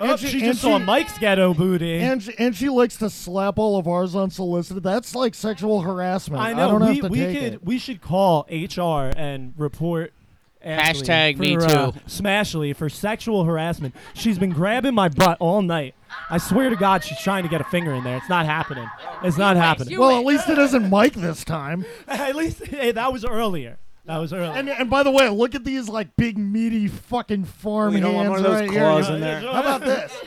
Speaker 4: And
Speaker 2: she,
Speaker 4: she-
Speaker 2: just
Speaker 4: and
Speaker 2: saw
Speaker 4: she-
Speaker 2: Mike's ghetto booty.
Speaker 4: And she, and she likes to slap all of ours unsolicited. That's like sexual harassment.
Speaker 2: I know
Speaker 4: don't
Speaker 2: we
Speaker 4: have to
Speaker 2: we
Speaker 4: take
Speaker 2: could
Speaker 4: it.
Speaker 2: we should call HR and report. Ashley
Speaker 3: Hashtag
Speaker 2: for,
Speaker 3: me
Speaker 2: uh,
Speaker 3: too.
Speaker 2: Smashly for sexual harassment. She's been grabbing my butt all night. I swear to God, she's trying to get a finger in there. It's not happening. It's not happening.
Speaker 4: Well, at least it isn't Mike this time.
Speaker 2: At least hey, that was earlier. That was earlier.
Speaker 4: And and by the way, look at these like big meaty fucking farm
Speaker 9: You don't
Speaker 4: hands
Speaker 9: one of those
Speaker 4: right
Speaker 9: claws
Speaker 4: here.
Speaker 9: in there.
Speaker 4: How about this?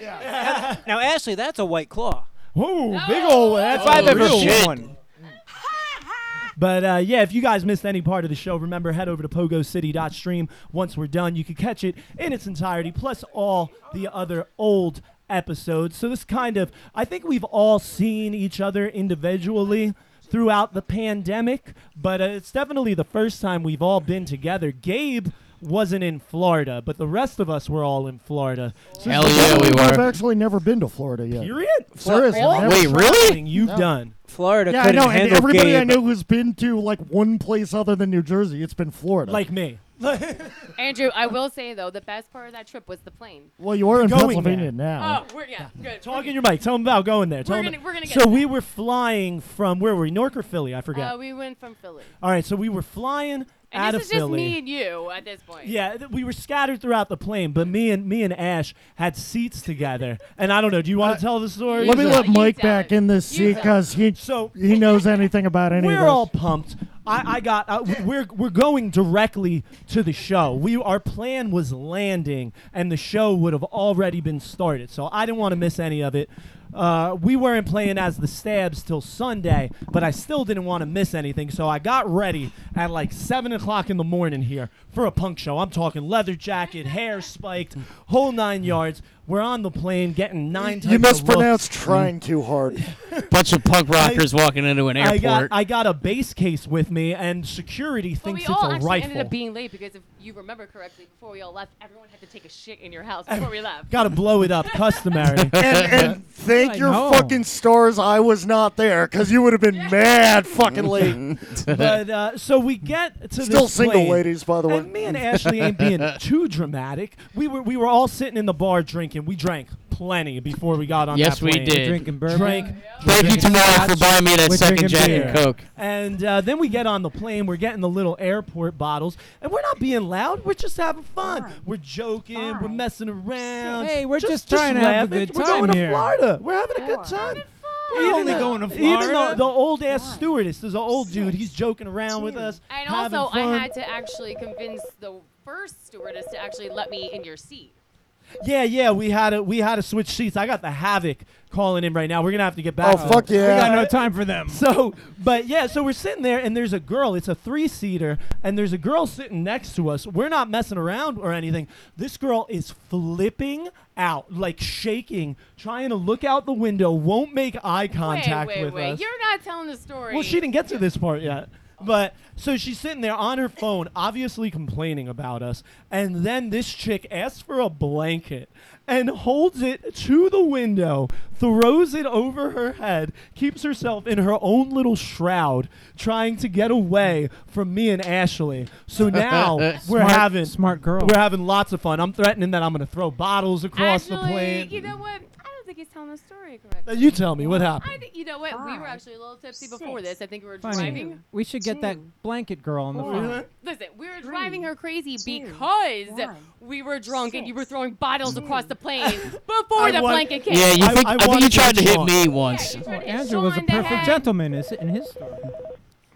Speaker 4: Yeah.
Speaker 9: Now, Ashley, that's a white claw.
Speaker 2: Whoa, big old. That's
Speaker 9: If I've
Speaker 2: a
Speaker 9: ever
Speaker 2: real
Speaker 9: seen
Speaker 2: one.
Speaker 9: one.
Speaker 2: But uh, yeah, if you guys missed any part of the show, remember head over to pogocity.stream. Once we're done, you can catch it in its entirety, plus all the other old episodes. So this kind of, I think we've all seen each other individually throughout the pandemic, but uh, it's definitely the first time we've all been together. Gabe wasn't in Florida, but the rest of us were all in Florida. So
Speaker 3: Hell yeah, we were.
Speaker 4: I've actually never been to Florida yet.
Speaker 2: period.
Speaker 4: Seriously,
Speaker 2: All
Speaker 4: never.
Speaker 2: the
Speaker 3: Wait, really?
Speaker 2: You've
Speaker 4: No.
Speaker 2: done.
Speaker 9: Florida
Speaker 4: Yeah, I know. And everybody
Speaker 9: Gabe.
Speaker 4: I know who's been to like one place other than New Jersey, it's been Florida.
Speaker 2: Like me.
Speaker 11: Andrew, I will say though, the best part of that trip was the plane.
Speaker 4: well, you are in
Speaker 2: Going
Speaker 4: Pennsylvania
Speaker 2: there.
Speaker 4: now.
Speaker 11: Oh, we're yeah, good.
Speaker 2: Talk in your mic. Tell them about going there. Tell
Speaker 11: We're
Speaker 2: 'em-
Speaker 11: gonna- we're gonna get
Speaker 2: so
Speaker 11: to
Speaker 2: we
Speaker 11: that.
Speaker 2: were flying from where were we? Newark or Philly? I forget.
Speaker 11: Uh, we went from Philly.
Speaker 2: All right, so we were flying
Speaker 11: And
Speaker 2: out
Speaker 11: this
Speaker 2: of
Speaker 11: is just
Speaker 2: Philly.
Speaker 11: me and you at this point.
Speaker 2: Yeah, th- we were scattered throughout the plane, but me and me and Ash had seats together. And I don't know. Do you want to tell the story?
Speaker 4: Let me
Speaker 11: You
Speaker 4: let
Speaker 11: tell-
Speaker 4: Mike
Speaker 11: you tell
Speaker 4: back
Speaker 11: it.
Speaker 4: in this
Speaker 11: You
Speaker 4: seat
Speaker 11: tell
Speaker 4: because he
Speaker 2: So
Speaker 4: he knows anything about any
Speaker 2: we're
Speaker 4: of this.
Speaker 2: all pumped. I, I got. Uh, we're we're going directly to the show. We our plan was landing, and the show would have already been started. So I didn't want to miss any of it. Uh, we weren't playing as the Stabs till Sunday, but I still didn't want to miss anything. So I got ready at like seven o'clock in the morning here for a punk show. I'm talking leather jacket, hair spiked, whole nine yards. We're on the plane, getting nine.
Speaker 4: You
Speaker 2: types of looks.
Speaker 4: mispronounced trying too hard.
Speaker 3: Bunch of punk rockers walking into an
Speaker 2: I got
Speaker 3: airport.
Speaker 2: I got a base case with me, and security
Speaker 11: But
Speaker 2: thinks
Speaker 11: we
Speaker 2: it's
Speaker 11: all
Speaker 2: a
Speaker 11: actually
Speaker 2: rifle.
Speaker 11: ended up being late because if you remember correctly, before we all left, everyone had to take a shit in your house before we left.
Speaker 2: Got to blow it up, customary.
Speaker 4: and, and thank
Speaker 5: I
Speaker 4: your
Speaker 5: know.
Speaker 4: fucking stars I was not there because you would have been mad fucking late.
Speaker 2: but uh, so we get to
Speaker 4: Still
Speaker 2: this
Speaker 4: single
Speaker 2: plane,
Speaker 4: ladies, by the way.
Speaker 2: And me and Ashley ain't being too dramatic. We were we were all sitting in the bar drinking. We drank plenty before we got on
Speaker 3: Yes,
Speaker 2: that
Speaker 3: we
Speaker 2: plane.
Speaker 3: did.
Speaker 5: Drinking bourbon.
Speaker 2: Drank,
Speaker 3: Thank you tomorrow for buying me that
Speaker 5: We're
Speaker 3: second
Speaker 5: drinking
Speaker 3: Jack
Speaker 2: beer.
Speaker 3: and Coke.
Speaker 2: and uh, then we get on the plane. We're getting the little airport bottles, and we're not being loud. We're just having fun. We're joking. We're messing around.
Speaker 5: Hey, we're just trying to have a
Speaker 2: laughing.
Speaker 5: good
Speaker 2: We're going
Speaker 5: time
Speaker 2: to. Florida. We're having a good time. We're even
Speaker 5: only
Speaker 2: the-
Speaker 5: going to Florida.
Speaker 2: Even the, the old ass stewardess, there's an old dude. He's joking around with us.
Speaker 11: And
Speaker 2: having
Speaker 11: also, I had to actually convince the first stewardess to actually let me in your seat.
Speaker 2: Yeah, yeah, we had to we had to switch seats. I got the havoc calling in right now. We're gonna have to get back.
Speaker 4: Oh
Speaker 2: to
Speaker 4: fuck
Speaker 2: them.
Speaker 5: We got no time for them.
Speaker 2: So, but yeah, so we're sitting there, and there's a girl. It's a three seater, and there's a girl sitting next to us. We're not messing around or anything. This girl is flipping out, like shaking, trying to look out the window, won't make eye contact
Speaker 11: wait, wait,
Speaker 2: with
Speaker 11: wait.
Speaker 2: us.
Speaker 11: You're not telling the story.
Speaker 2: Well, she didn't get to this part yet. But so she's sitting there on her phone, obviously complaining about us. And then this chick asks for a blanket and holds it to the window, throws it over her head, keeps herself in her own little shroud, trying to get away from me and Ashley. So now we're
Speaker 5: Smart-
Speaker 2: having
Speaker 5: smart girl.
Speaker 2: We're having lots of fun. I'm threatening that I'm going to throw bottles across
Speaker 11: actually,
Speaker 2: the plane.
Speaker 11: you know what? I think he's telling the story correctly.
Speaker 2: Uh, you tell me what happened.
Speaker 11: I think you know what? We were actually a little tipsy before this. I think we were
Speaker 5: Funny.
Speaker 11: driving.
Speaker 5: We should get that blanket girl on the phone.
Speaker 11: Listen, we were driving her crazy because we were drunk and you were throwing bottles across the plane before
Speaker 2: I
Speaker 11: the
Speaker 2: want-
Speaker 11: blanket came.
Speaker 3: Yeah, you
Speaker 2: I-
Speaker 3: think,
Speaker 2: I
Speaker 3: I, think
Speaker 2: wanted
Speaker 3: you tried to hit
Speaker 2: Sean.
Speaker 3: me once.
Speaker 11: Yeah, you tried to
Speaker 5: Andrew was a
Speaker 11: Sean in the
Speaker 5: perfect gentleman is in his story.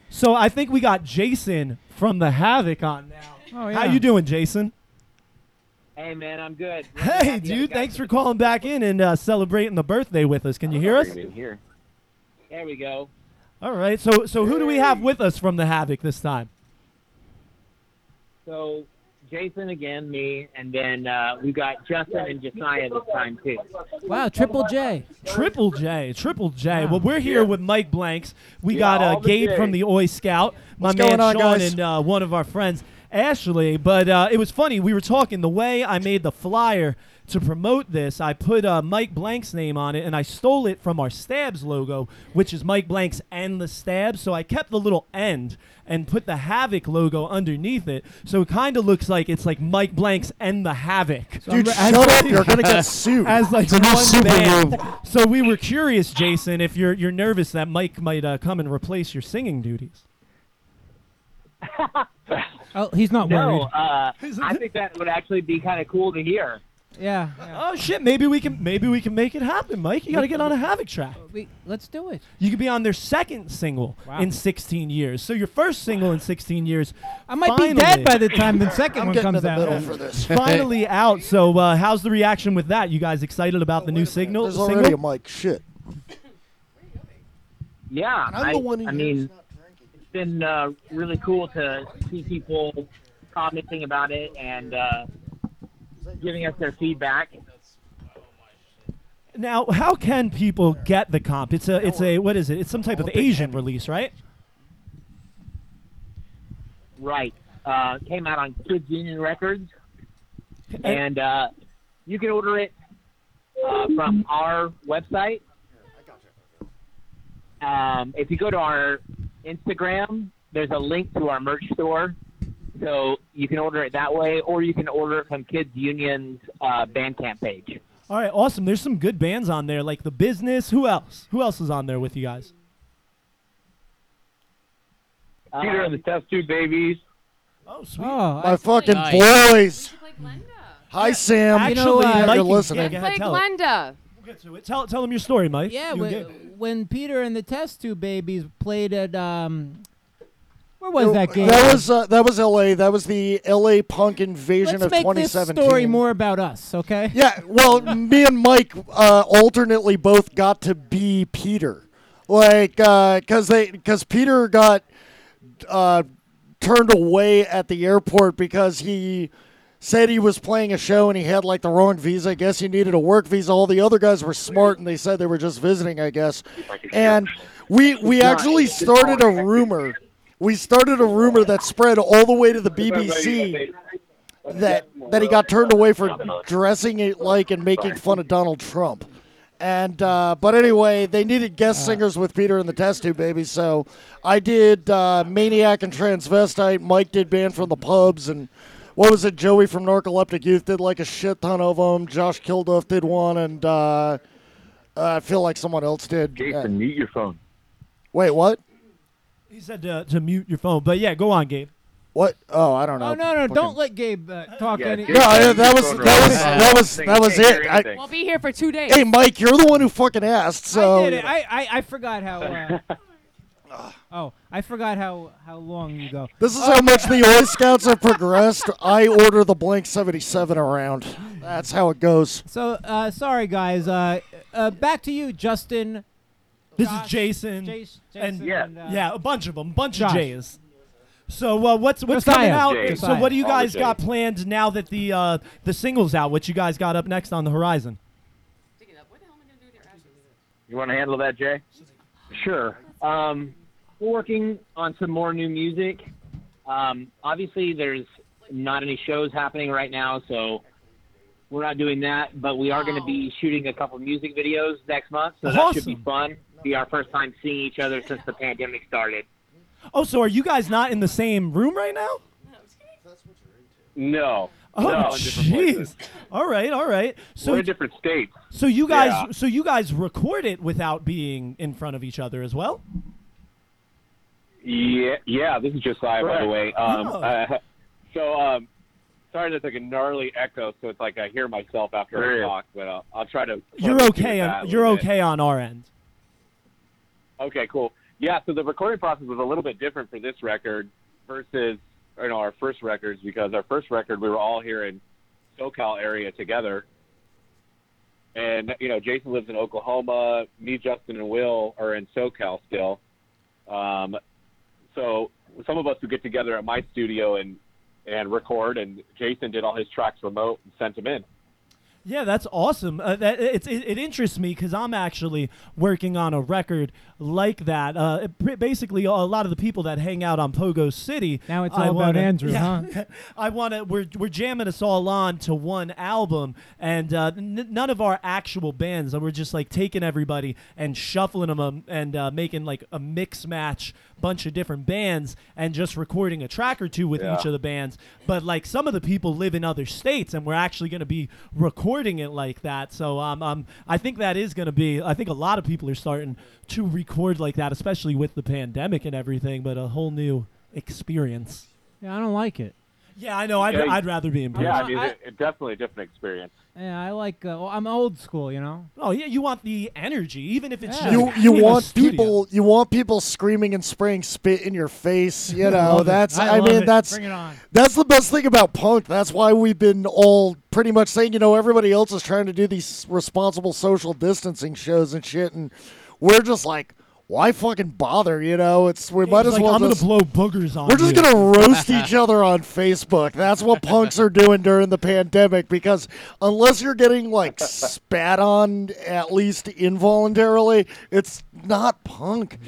Speaker 2: So I think we got Jason from the Havoc on now.
Speaker 5: Oh,
Speaker 2: How you doing, Jason?
Speaker 12: Hey man, I'm good.
Speaker 2: Hey, dude, thanks for calling back in and uh, celebrating the birthday with us. Can you hear us?
Speaker 12: Here. There we go.
Speaker 2: All right. So, so who do we have with us from the Havoc this time?
Speaker 12: So Jason again, me, and then uh, we got Justin and Josiah this time too.
Speaker 5: Wow, Triple J.
Speaker 2: Triple J, Triple J. Well, we're here with Mike Blanks. We
Speaker 12: Yeah,
Speaker 2: got uh,
Speaker 12: all the
Speaker 2: Gabe from the Oi Scout, my
Speaker 4: What's
Speaker 2: man
Speaker 4: going on,
Speaker 2: Sean,
Speaker 4: guys?
Speaker 2: and uh, one of our friends, Ashley. But uh, it was funny. We were talking the way I made the flyer to promote this. I put uh, Mike Blank's name on it, and I stole it from our Stabs logo, which is Mike Blank's and the Stabs. So I kept the little end and put the Havoc logo underneath it. So it kind of looks like it's like Mike Blank's and the Havoc.
Speaker 4: Dude,
Speaker 2: As
Speaker 4: shut up. You're going to get sued.
Speaker 2: as like
Speaker 4: it's
Speaker 2: one
Speaker 4: super
Speaker 2: band.
Speaker 4: move.
Speaker 2: So we were curious, Jason, if you're you're nervous that Mike might uh, come and replace your singing duties.
Speaker 5: Oh, he's not
Speaker 12: No,
Speaker 5: worried.
Speaker 12: uh, I think that would actually be kind of cool to hear.
Speaker 5: Yeah.
Speaker 2: Oh shit! Maybe we can maybe we can make it happen, Mike. You got to get on a Havoc track.
Speaker 5: We, let's do it.
Speaker 2: You could be on their second single
Speaker 5: Wow.
Speaker 2: in 16 years. So your first single in 16 years.
Speaker 5: I might
Speaker 2: finally,
Speaker 5: be dead by the time the second
Speaker 4: I'm
Speaker 5: one comes
Speaker 4: the
Speaker 5: out.
Speaker 4: middle for this.
Speaker 2: finally out. So uh, how's the reaction with that? You guys excited about the new signal?
Speaker 4: There's
Speaker 2: single?
Speaker 4: already a mic. Shit.
Speaker 12: Yeah,
Speaker 4: I'm
Speaker 12: I,
Speaker 4: the one who
Speaker 12: I mean, it's been uh, really cool to see people commenting about it and uh, giving us their feedback.
Speaker 2: Now, how can people get the comp? It's a it's a what is it? It's some type of Asian release, right?
Speaker 12: Right. Uh, came out on Kids Union Records, and uh, you can order it uh, from our website. Um, if you go to our Instagram, there's a link to our merch store, so you can order it that way, or you can order it from Kids Union's uh, Bandcamp page.
Speaker 2: All right, awesome. There's some good bands on there, like The Business. Who else? Who else is on there with you guys?
Speaker 12: Peter and the
Speaker 13: Test Tube Babies.
Speaker 2: Oh, sweet.
Speaker 5: Oh,
Speaker 4: My fucking
Speaker 3: Nice.
Speaker 4: boys.
Speaker 11: Like Glenda.
Speaker 4: Hi, Sam.
Speaker 2: Actually,
Speaker 5: you know, uh,
Speaker 4: you're listening.
Speaker 2: yeah, ahead,
Speaker 11: Like
Speaker 2: tell it.
Speaker 11: Glenda.
Speaker 2: We'll get to it. Tell, tell them your story, Mike.
Speaker 5: yeah,
Speaker 2: You
Speaker 5: when, Peter and the Test Tube Babies played at um, where was that game?
Speaker 4: That was uh, that was L.A. That was the L.A. Punk Invasion
Speaker 5: Let's
Speaker 4: of
Speaker 5: make this
Speaker 4: 2017.
Speaker 5: story more about us, okay?
Speaker 4: Yeah, well, me and Mike uh, alternately both got to be Peter, like because they because Peter got uh, turned away at the airport because he said he was playing a show and he had like the wrong visa. I guess he needed a work visa. All the other guys were smart and they said they were just visiting. I guess, and we we actually started a rumor. We started a rumor that spread all the way to the BBC that that he got turned away for dressing it like and making fun of Donald Trump. And uh, but anyway, they needed guest singers with Peter and the Test Tube Baby, so I did uh, Maniac and Transvestite. Mike did Banned from the Pubs, and what was it? Joey from Narcoleptic Youth did like a shit ton of them. Josh Kilduff did one, and uh, I feel like someone else did. Uh,
Speaker 13: mute your phone.
Speaker 4: wait, what?
Speaker 2: he said to, to mute your phone, but yeah, go on, Gabe.
Speaker 4: What? Oh, I don't know.
Speaker 5: Oh no, no!
Speaker 4: Fucking-
Speaker 5: Don't let Gabe uh, talk
Speaker 13: Yeah,
Speaker 5: any.
Speaker 13: Gabe-
Speaker 4: No, I- that was that was that was that was
Speaker 13: can't
Speaker 4: it. I,
Speaker 11: we'll be here for two days.
Speaker 4: hey, Mike, you're the one who fucking asked. So
Speaker 5: I did it. I, I, I forgot how. Uh, oh, I forgot how how long you go.
Speaker 4: This is how much the Boy Scouts have progressed. I order the blank 77 around. That's how it goes.
Speaker 5: So uh, sorry, guys. Uh, uh, back to you, Justin.
Speaker 2: This
Speaker 5: Josh,
Speaker 2: is Jason.
Speaker 5: Jace-
Speaker 2: and
Speaker 13: Yeah.
Speaker 5: and, uh,
Speaker 2: yeah, a bunch of them, bunch
Speaker 5: Josh.
Speaker 2: of J's. So uh, what's what's
Speaker 5: Josiah.
Speaker 2: coming out?
Speaker 13: Jay.
Speaker 2: So what do you guys got planned now that the uh, the singles out? What you guys got up next on the horizon?
Speaker 11: Dig it up. What the hell am I gonna do with your ashes?
Speaker 13: You want to handle that, Jay?
Speaker 12: Sure. Um, we're working on some more new music. Um, obviously, there's not any shows happening right now, so we're not doing that. But we are going to be shooting a couple music videos next month, so that should be
Speaker 2: Awesome.
Speaker 12: fun. Be our first time seeing each other since the pandemic started.
Speaker 2: Oh, so are you guys not in the same room right now?
Speaker 13: No.
Speaker 2: Oh,
Speaker 13: no, in different places.
Speaker 2: jeez. All right, all right. So
Speaker 13: We're in different states.
Speaker 2: so you guys
Speaker 13: Yeah.
Speaker 2: so you guys record it without being in front of each other as well?
Speaker 13: Yeah, yeah. This is Josiah, by the way. Um,
Speaker 2: Oh.
Speaker 13: uh, so, um, sorry, there's like a gnarly echo, so it's like I hear myself after I talk, but uh, I'll try to.
Speaker 2: You're okay on you're
Speaker 13: little bit.
Speaker 2: okay on our end.
Speaker 13: Okay, cool. Yeah, so the recording process was a little bit different for this record versus you know our first records because our first record we were all here in SoCal area together, and you know Jason lives in Oklahoma, me, Justin, and Will are in SoCal still. Um, so some of us would get together at my studio in and record. And Jason did all his tracks remote and sent them in.
Speaker 2: Yeah, that's awesome. Uh, that it, it interests me because I'm actually working on a record like that. Uh, basically, a lot of the people that hang out on Pogo City.
Speaker 5: Now it's
Speaker 2: I
Speaker 5: all about
Speaker 2: wanna-
Speaker 5: Andrew,
Speaker 2: yeah,
Speaker 5: huh?
Speaker 2: I want to. We're we're jamming us all on to one album, and uh, n- none of our actual bands. We're just like taking everybody and shuffling them um, and uh, making like a mix match bunch of different bands and just recording a track or two with
Speaker 13: Yeah.
Speaker 2: each of the bands. But like some of the people live in other states, and we're actually going to be recording it like that. So um, um, I think that is going to be. I think a lot of people are starting to record like that, especially with the pandemic and everything. But a whole new experience.
Speaker 5: Yeah, I don't like it.
Speaker 2: Yeah, I know. I'd,
Speaker 13: Yeah,
Speaker 2: I'd rather be in person.
Speaker 13: Yeah, I mean,
Speaker 5: I-
Speaker 13: it, it definitely a different experience.
Speaker 5: Yeah, I like. Uh, well, I'm old school, you know.
Speaker 2: Oh yeah, you want the energy, even if it's
Speaker 5: Yeah.
Speaker 2: just
Speaker 4: You you
Speaker 2: in
Speaker 4: want
Speaker 2: studio.
Speaker 4: people you want people screaming and spraying spit in your face. You know
Speaker 5: love it.
Speaker 4: that's
Speaker 5: I
Speaker 4: I, mean
Speaker 5: it.
Speaker 4: that's
Speaker 5: Bring it on.
Speaker 4: that's the best thing about punk. That's why we've been all pretty much saying you know everybody else is trying to do these responsible social distancing shows and shit, and we're just like why fucking bother? You know it's we might as
Speaker 2: like,
Speaker 4: well
Speaker 2: I'm
Speaker 4: just.
Speaker 2: gonna blow boogers on.
Speaker 4: we're just
Speaker 2: you.
Speaker 4: gonna roast each other on Facebook. That's what punks are doing during the pandemic because unless you're getting like spat on at least involuntarily, it's not punk.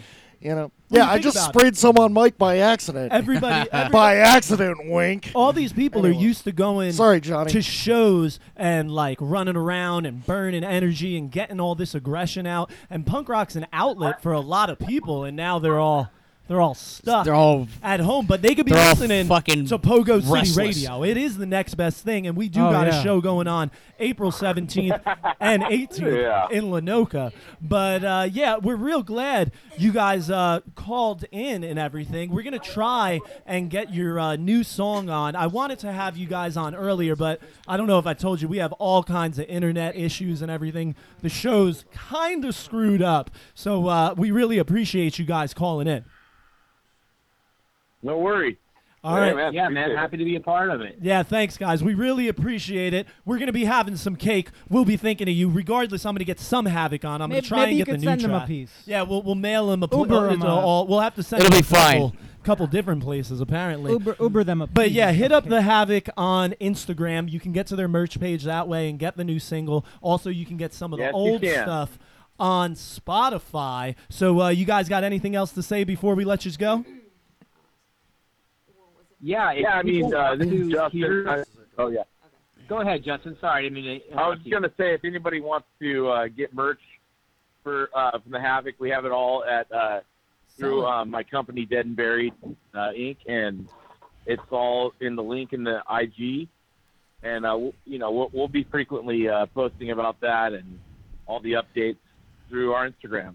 Speaker 4: You know.
Speaker 2: Well,
Speaker 4: Yeah,
Speaker 2: you
Speaker 4: I
Speaker 2: think
Speaker 4: just
Speaker 2: about
Speaker 4: sprayed someone Mike by accident.
Speaker 2: Everybody, everybody
Speaker 4: by accident, wink.
Speaker 2: all these people are used to going
Speaker 4: Sorry, Johnny.
Speaker 2: to shows and like running around and burning energy and getting all this aggression out and punk rock's an outlet for a lot of people and now they're all they're all stuck
Speaker 3: They're all
Speaker 2: at home but they could be
Speaker 3: they're all
Speaker 2: listening
Speaker 3: fucking
Speaker 2: to Pogo City
Speaker 3: restless.
Speaker 2: Radio. It is the next best thing and we do
Speaker 5: Oh,
Speaker 2: got
Speaker 5: yeah.
Speaker 2: a show going on April 17th and 18th
Speaker 13: Yeah.
Speaker 2: in Lanoka. But uh, yeah we're real glad you guys uh, called in and everything. We're gonna try and get your uh, new song on. I wanted to have you guys on earlier but I don't know if I told you we have all kinds of internet issues and everything. The show's kind of screwed up. So uh, we really appreciate you guys calling in
Speaker 13: No worries.
Speaker 2: all
Speaker 13: Yeah,
Speaker 2: right
Speaker 13: man.
Speaker 12: Yeah, man,
Speaker 13: appreciate it.
Speaker 12: happy to be a part of it.
Speaker 2: Yeah, thanks, guys. We really appreciate it. We're gonna be having some cake. We'll be thinking of you. Regardless, I'm gonna get some havoc on. I'm gonna try
Speaker 5: maybe
Speaker 2: and
Speaker 5: you
Speaker 2: get the
Speaker 5: could
Speaker 2: new
Speaker 5: send them a piece.
Speaker 2: Yeah, we'll we'll mail him a. Pl-
Speaker 5: Uber 'em
Speaker 2: all- we'll have to send.
Speaker 3: It'll
Speaker 2: him
Speaker 3: be
Speaker 2: a couple,
Speaker 3: fine.
Speaker 2: Couple different places apparently.
Speaker 5: Uber Uber them a.
Speaker 2: But yeah, hit up the Havoc on Instagram. You can get to their merch page that way and get the new single. Also, you can get some of the
Speaker 13: Yes, you
Speaker 2: old stuff on Spotify. So, uh, you guys got anything else to say before we let you go?
Speaker 12: Yeah, if
Speaker 13: Yeah, I mean, uh, this is Justin.
Speaker 12: hear-
Speaker 13: I- oh yeah.
Speaker 12: Go ahead, Justin. Sorry, I didn't mean to
Speaker 13: I was
Speaker 12: interrupt you.
Speaker 13: gonna say if anybody wants to uh, get merch for uh, from the Havoc, we have it all at uh, through uh, my company Dead and Buried uh, Inc. and it's all in the link in the IG, and uh, we'll, you know we'll, we'll be frequently uh, posting about that and all the updates through our Instagram.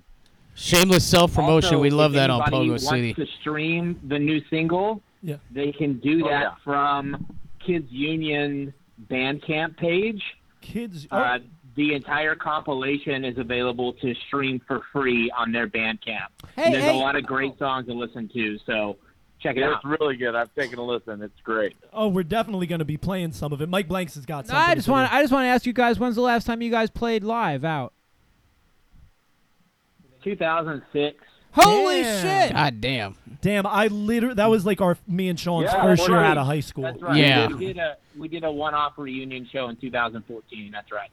Speaker 3: Shameless self promotion. We love that on
Speaker 12: anybody
Speaker 3: Pogo
Speaker 12: wants
Speaker 3: City.
Speaker 12: to stream the new single,
Speaker 2: Yeah.
Speaker 12: they can do
Speaker 13: Oh,
Speaker 12: that
Speaker 13: yeah.
Speaker 12: from Kids Union Bandcamp page.
Speaker 2: Kids. oh,
Speaker 12: Uh, the entire compilation is available to stream for free on their Bandcamp.
Speaker 5: Hey,
Speaker 12: There's
Speaker 5: hey.
Speaker 12: a lot of great songs to listen to, so check it
Speaker 13: Yeah,
Speaker 12: out.
Speaker 13: it's really good. I've taken a listen. It's great.
Speaker 2: oh, we're definitely gonna be playing some of it. Mike Blanks has got something.
Speaker 5: I just want. I just want to ask you guys when's the last time you guys played live out?
Speaker 12: 2006.
Speaker 5: Holy
Speaker 2: Damn.
Speaker 5: shit!
Speaker 3: God damn.
Speaker 2: Damn, I literally that was like our me and Sean's
Speaker 13: Yeah,
Speaker 2: first year
Speaker 13: right.
Speaker 2: out of high school.
Speaker 12: That's right.
Speaker 3: Yeah.
Speaker 12: We did a we did a one-off reunion show in 2014. That's right.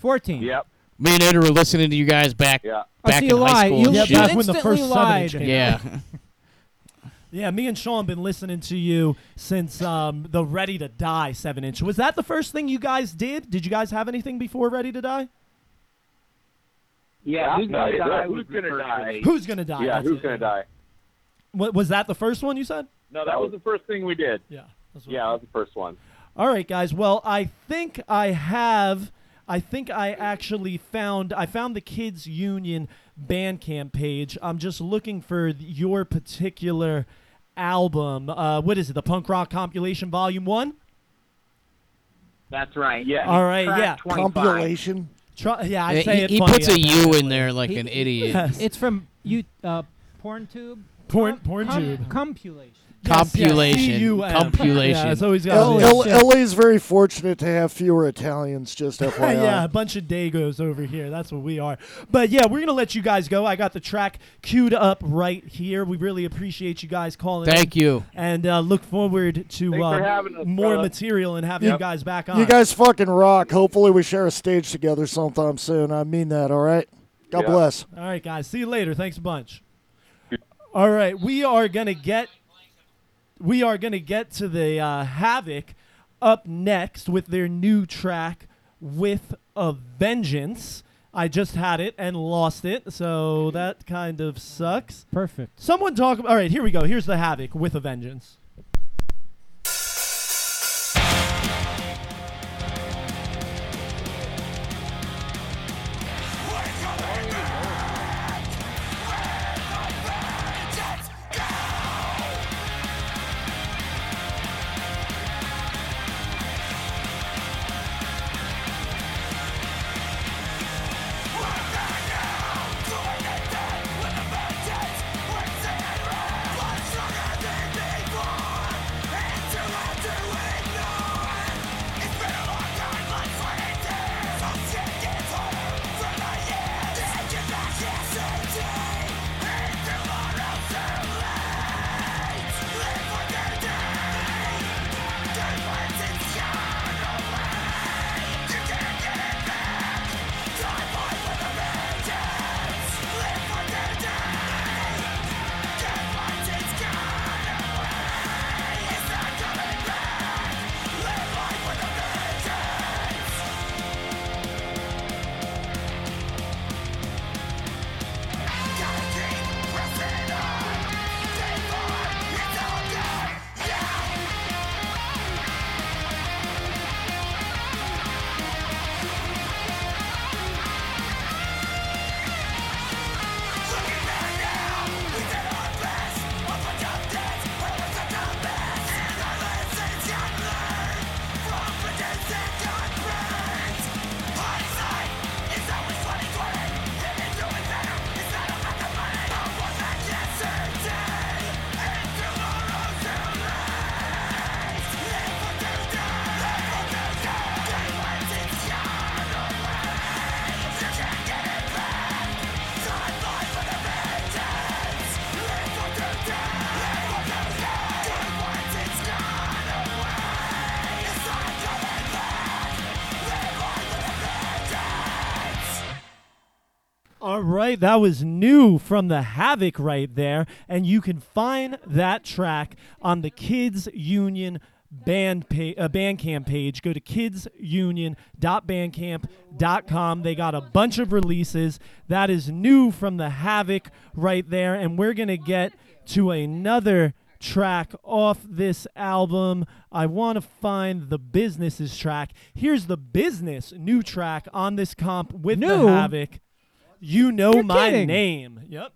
Speaker 5: 14.
Speaker 13: Yep.
Speaker 3: Me and Andrew were listening to you guys back
Speaker 13: Yeah.
Speaker 5: Oh,
Speaker 3: back
Speaker 5: so
Speaker 3: in
Speaker 5: you
Speaker 3: high
Speaker 5: lied.
Speaker 3: school.
Speaker 5: You,
Speaker 3: and
Speaker 2: Yeah,
Speaker 3: shit.
Speaker 2: back when the
Speaker 5: instantly
Speaker 2: first seven
Speaker 5: lied.
Speaker 2: inch came
Speaker 3: yeah.
Speaker 2: Yeah, me and Sean been listening to you since um, the Ready to Die seven inch. Was that the first thing you guys did? Did you guys have anything before Ready to Die?
Speaker 12: Yeah, who's gonna die?
Speaker 13: who's gonna die?
Speaker 2: Who's gonna die?
Speaker 13: Yeah.
Speaker 2: That's
Speaker 13: Who's
Speaker 2: it.
Speaker 13: gonna die?
Speaker 2: Wa- was that the first one you said?
Speaker 13: No, that was the first thing we did.
Speaker 2: Yeah. that's what-
Speaker 13: Yeah, that was the first one.
Speaker 2: All right, guys. Well, I think I have. I think I actually found. I found the Kids Union Bandcamp page. I'm just looking for your particular album. Uh, what is it? The Punk Rock Compilation Volume One.
Speaker 12: That's right.
Speaker 13: Yeah.
Speaker 2: All right.
Speaker 12: Track
Speaker 2: Yeah.
Speaker 12: 25.
Speaker 4: Compilation.
Speaker 2: Try, yeah. I say
Speaker 3: he
Speaker 2: it
Speaker 3: he
Speaker 2: funny
Speaker 3: puts a
Speaker 2: every
Speaker 3: U in there like
Speaker 5: He-
Speaker 3: an idiot.
Speaker 2: Yes.
Speaker 5: It's from you uh, PornTube.
Speaker 2: Porn,
Speaker 5: Com-
Speaker 2: porn
Speaker 5: com-
Speaker 2: tube.
Speaker 5: Compilation.
Speaker 3: Compulation.
Speaker 14: C-U-M.
Speaker 3: Compulation.
Speaker 14: Yeah, it's always
Speaker 4: L-
Speaker 14: got
Speaker 4: L- LA is very fortunate to have fewer Italians. Just FYI.
Speaker 14: yeah, a bunch of Dagos over here. That's what we are. But yeah, we're gonna let you guys go. I got the track queued up right here. We really appreciate you guys calling.
Speaker 3: Thank
Speaker 14: in
Speaker 3: you.
Speaker 14: and uh, look forward to
Speaker 2: Thanks for
Speaker 14: uh,
Speaker 2: us,
Speaker 14: more
Speaker 2: brother.
Speaker 14: material and having you guys back on.
Speaker 4: You guys fucking rock. Hopefully, we share a stage together sometime soon. I mean that. All right. God
Speaker 14: Yeah.
Speaker 4: bless.
Speaker 14: All right, guys. See you later. Thanks a bunch. All right, we are gonna get we are gonna get to the uh, Havoc up next with their new track with a vengeance. I just had it and lost it, so that kind of sucks.
Speaker 5: Perfect.
Speaker 14: Someone talk. All right, here we go. Here's the Havoc with a vengeance. Right, that was new from the Havoc right there, and you can find that track on the Kids Union band pa- uh, Bandcamp page. Go to kidsunion.bandcamp.com. They got a bunch of releases. That is new from the Havoc right there, and we're gonna get to another track off this album. I want to find the Businesses track. Here's the Business new track on this comp with the
Speaker 5: New?
Speaker 14: Havoc. You know
Speaker 5: You're
Speaker 14: my
Speaker 5: kidding.
Speaker 14: name. Yep.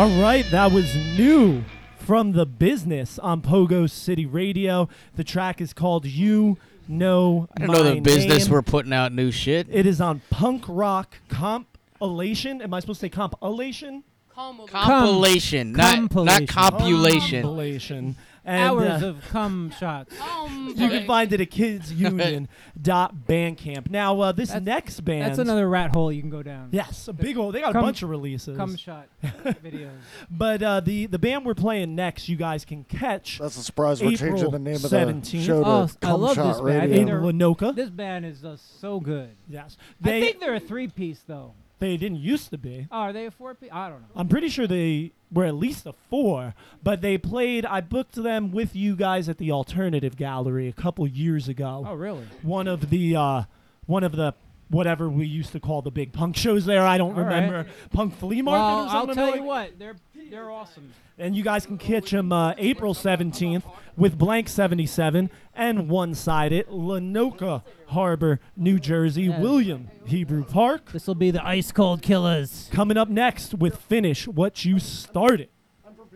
Speaker 2: All right, that was new from the business on Pogo City Radio. The track is called "You Know
Speaker 3: I didn't know
Speaker 2: My
Speaker 3: the business
Speaker 2: Name.
Speaker 3: were putting out new shit.
Speaker 2: It is on Punk Rock Compilation. Am I supposed to say compilation?
Speaker 3: Compilation, not not compilation.
Speaker 2: Compilation. And,
Speaker 5: Hours
Speaker 2: uh,
Speaker 5: of cum shots.
Speaker 2: you can find it at kidsunion.bandcamp. Now, uh, this
Speaker 5: That's-
Speaker 2: next band.
Speaker 5: That's another rat hole you can go down.
Speaker 2: Yes, a big hole. They got
Speaker 5: Cum-
Speaker 2: a bunch of releases.
Speaker 5: Cum shot videos.
Speaker 2: But uh, the the band we're playing next, you guys can catch.
Speaker 4: That's a surprise. We're changing
Speaker 2: April
Speaker 4: the name of the
Speaker 2: 17th.
Speaker 4: show to
Speaker 5: Oh, I love
Speaker 4: Shot
Speaker 5: this band. I
Speaker 4: Radio.
Speaker 5: think
Speaker 2: In
Speaker 5: they're-
Speaker 2: Lanoka.
Speaker 5: This band is uh, so good.
Speaker 2: Yes,
Speaker 5: I
Speaker 2: they
Speaker 5: think they're a three-piece though.
Speaker 2: they didn't used to be.
Speaker 5: Oh, are they a four-piece? I don't know.
Speaker 2: I'm pretty sure they were at least a four, but they played. I booked them with you guys at the Alternative Gallery a couple years ago.
Speaker 5: Oh, really?
Speaker 2: One of the uh, one of the whatever we used to call the big punk shows there. I don't
Speaker 5: All right.
Speaker 2: remember punk flea market
Speaker 5: Well,
Speaker 2: or
Speaker 5: I'll tell
Speaker 2: like-
Speaker 5: you what, they're they're awesome.
Speaker 2: And you guys can catch them uh, April 17th with Blank 77 and One Sided, Lanoka Harbor, New Jersey,
Speaker 5: Yeah.
Speaker 2: William Hebrew Park.
Speaker 5: This will be the Ice Cold Killers.
Speaker 2: Coming up next with Finish What You Started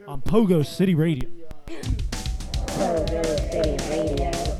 Speaker 2: on Pogo City Radio.
Speaker 1: Pogo City Radio.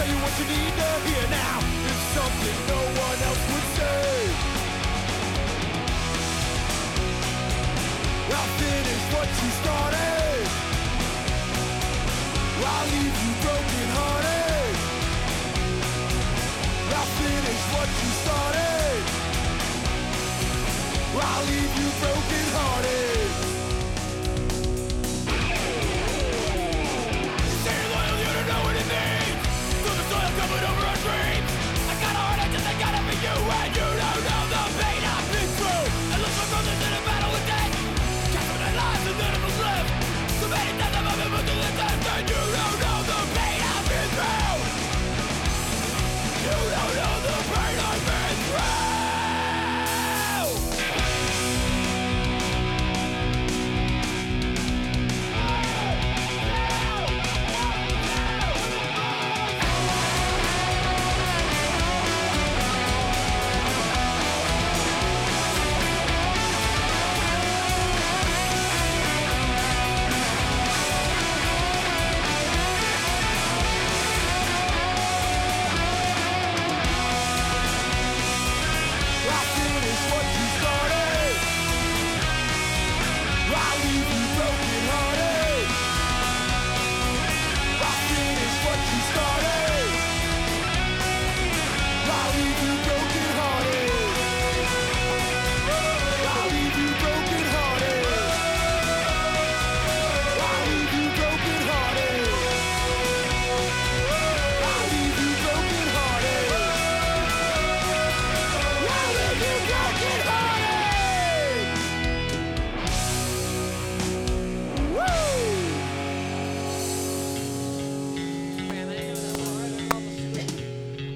Speaker 6: Tell you what you need to hear now. It's something no one else would say. I'll finish what you started. I'll leave you broken hearted. I'll finish what you started. I'll leave you broken hearted.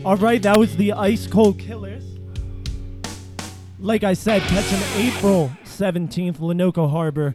Speaker 2: All right, that was the Ice Cold Killers. Like I said, catch them April 17th, Lanoka Harbor,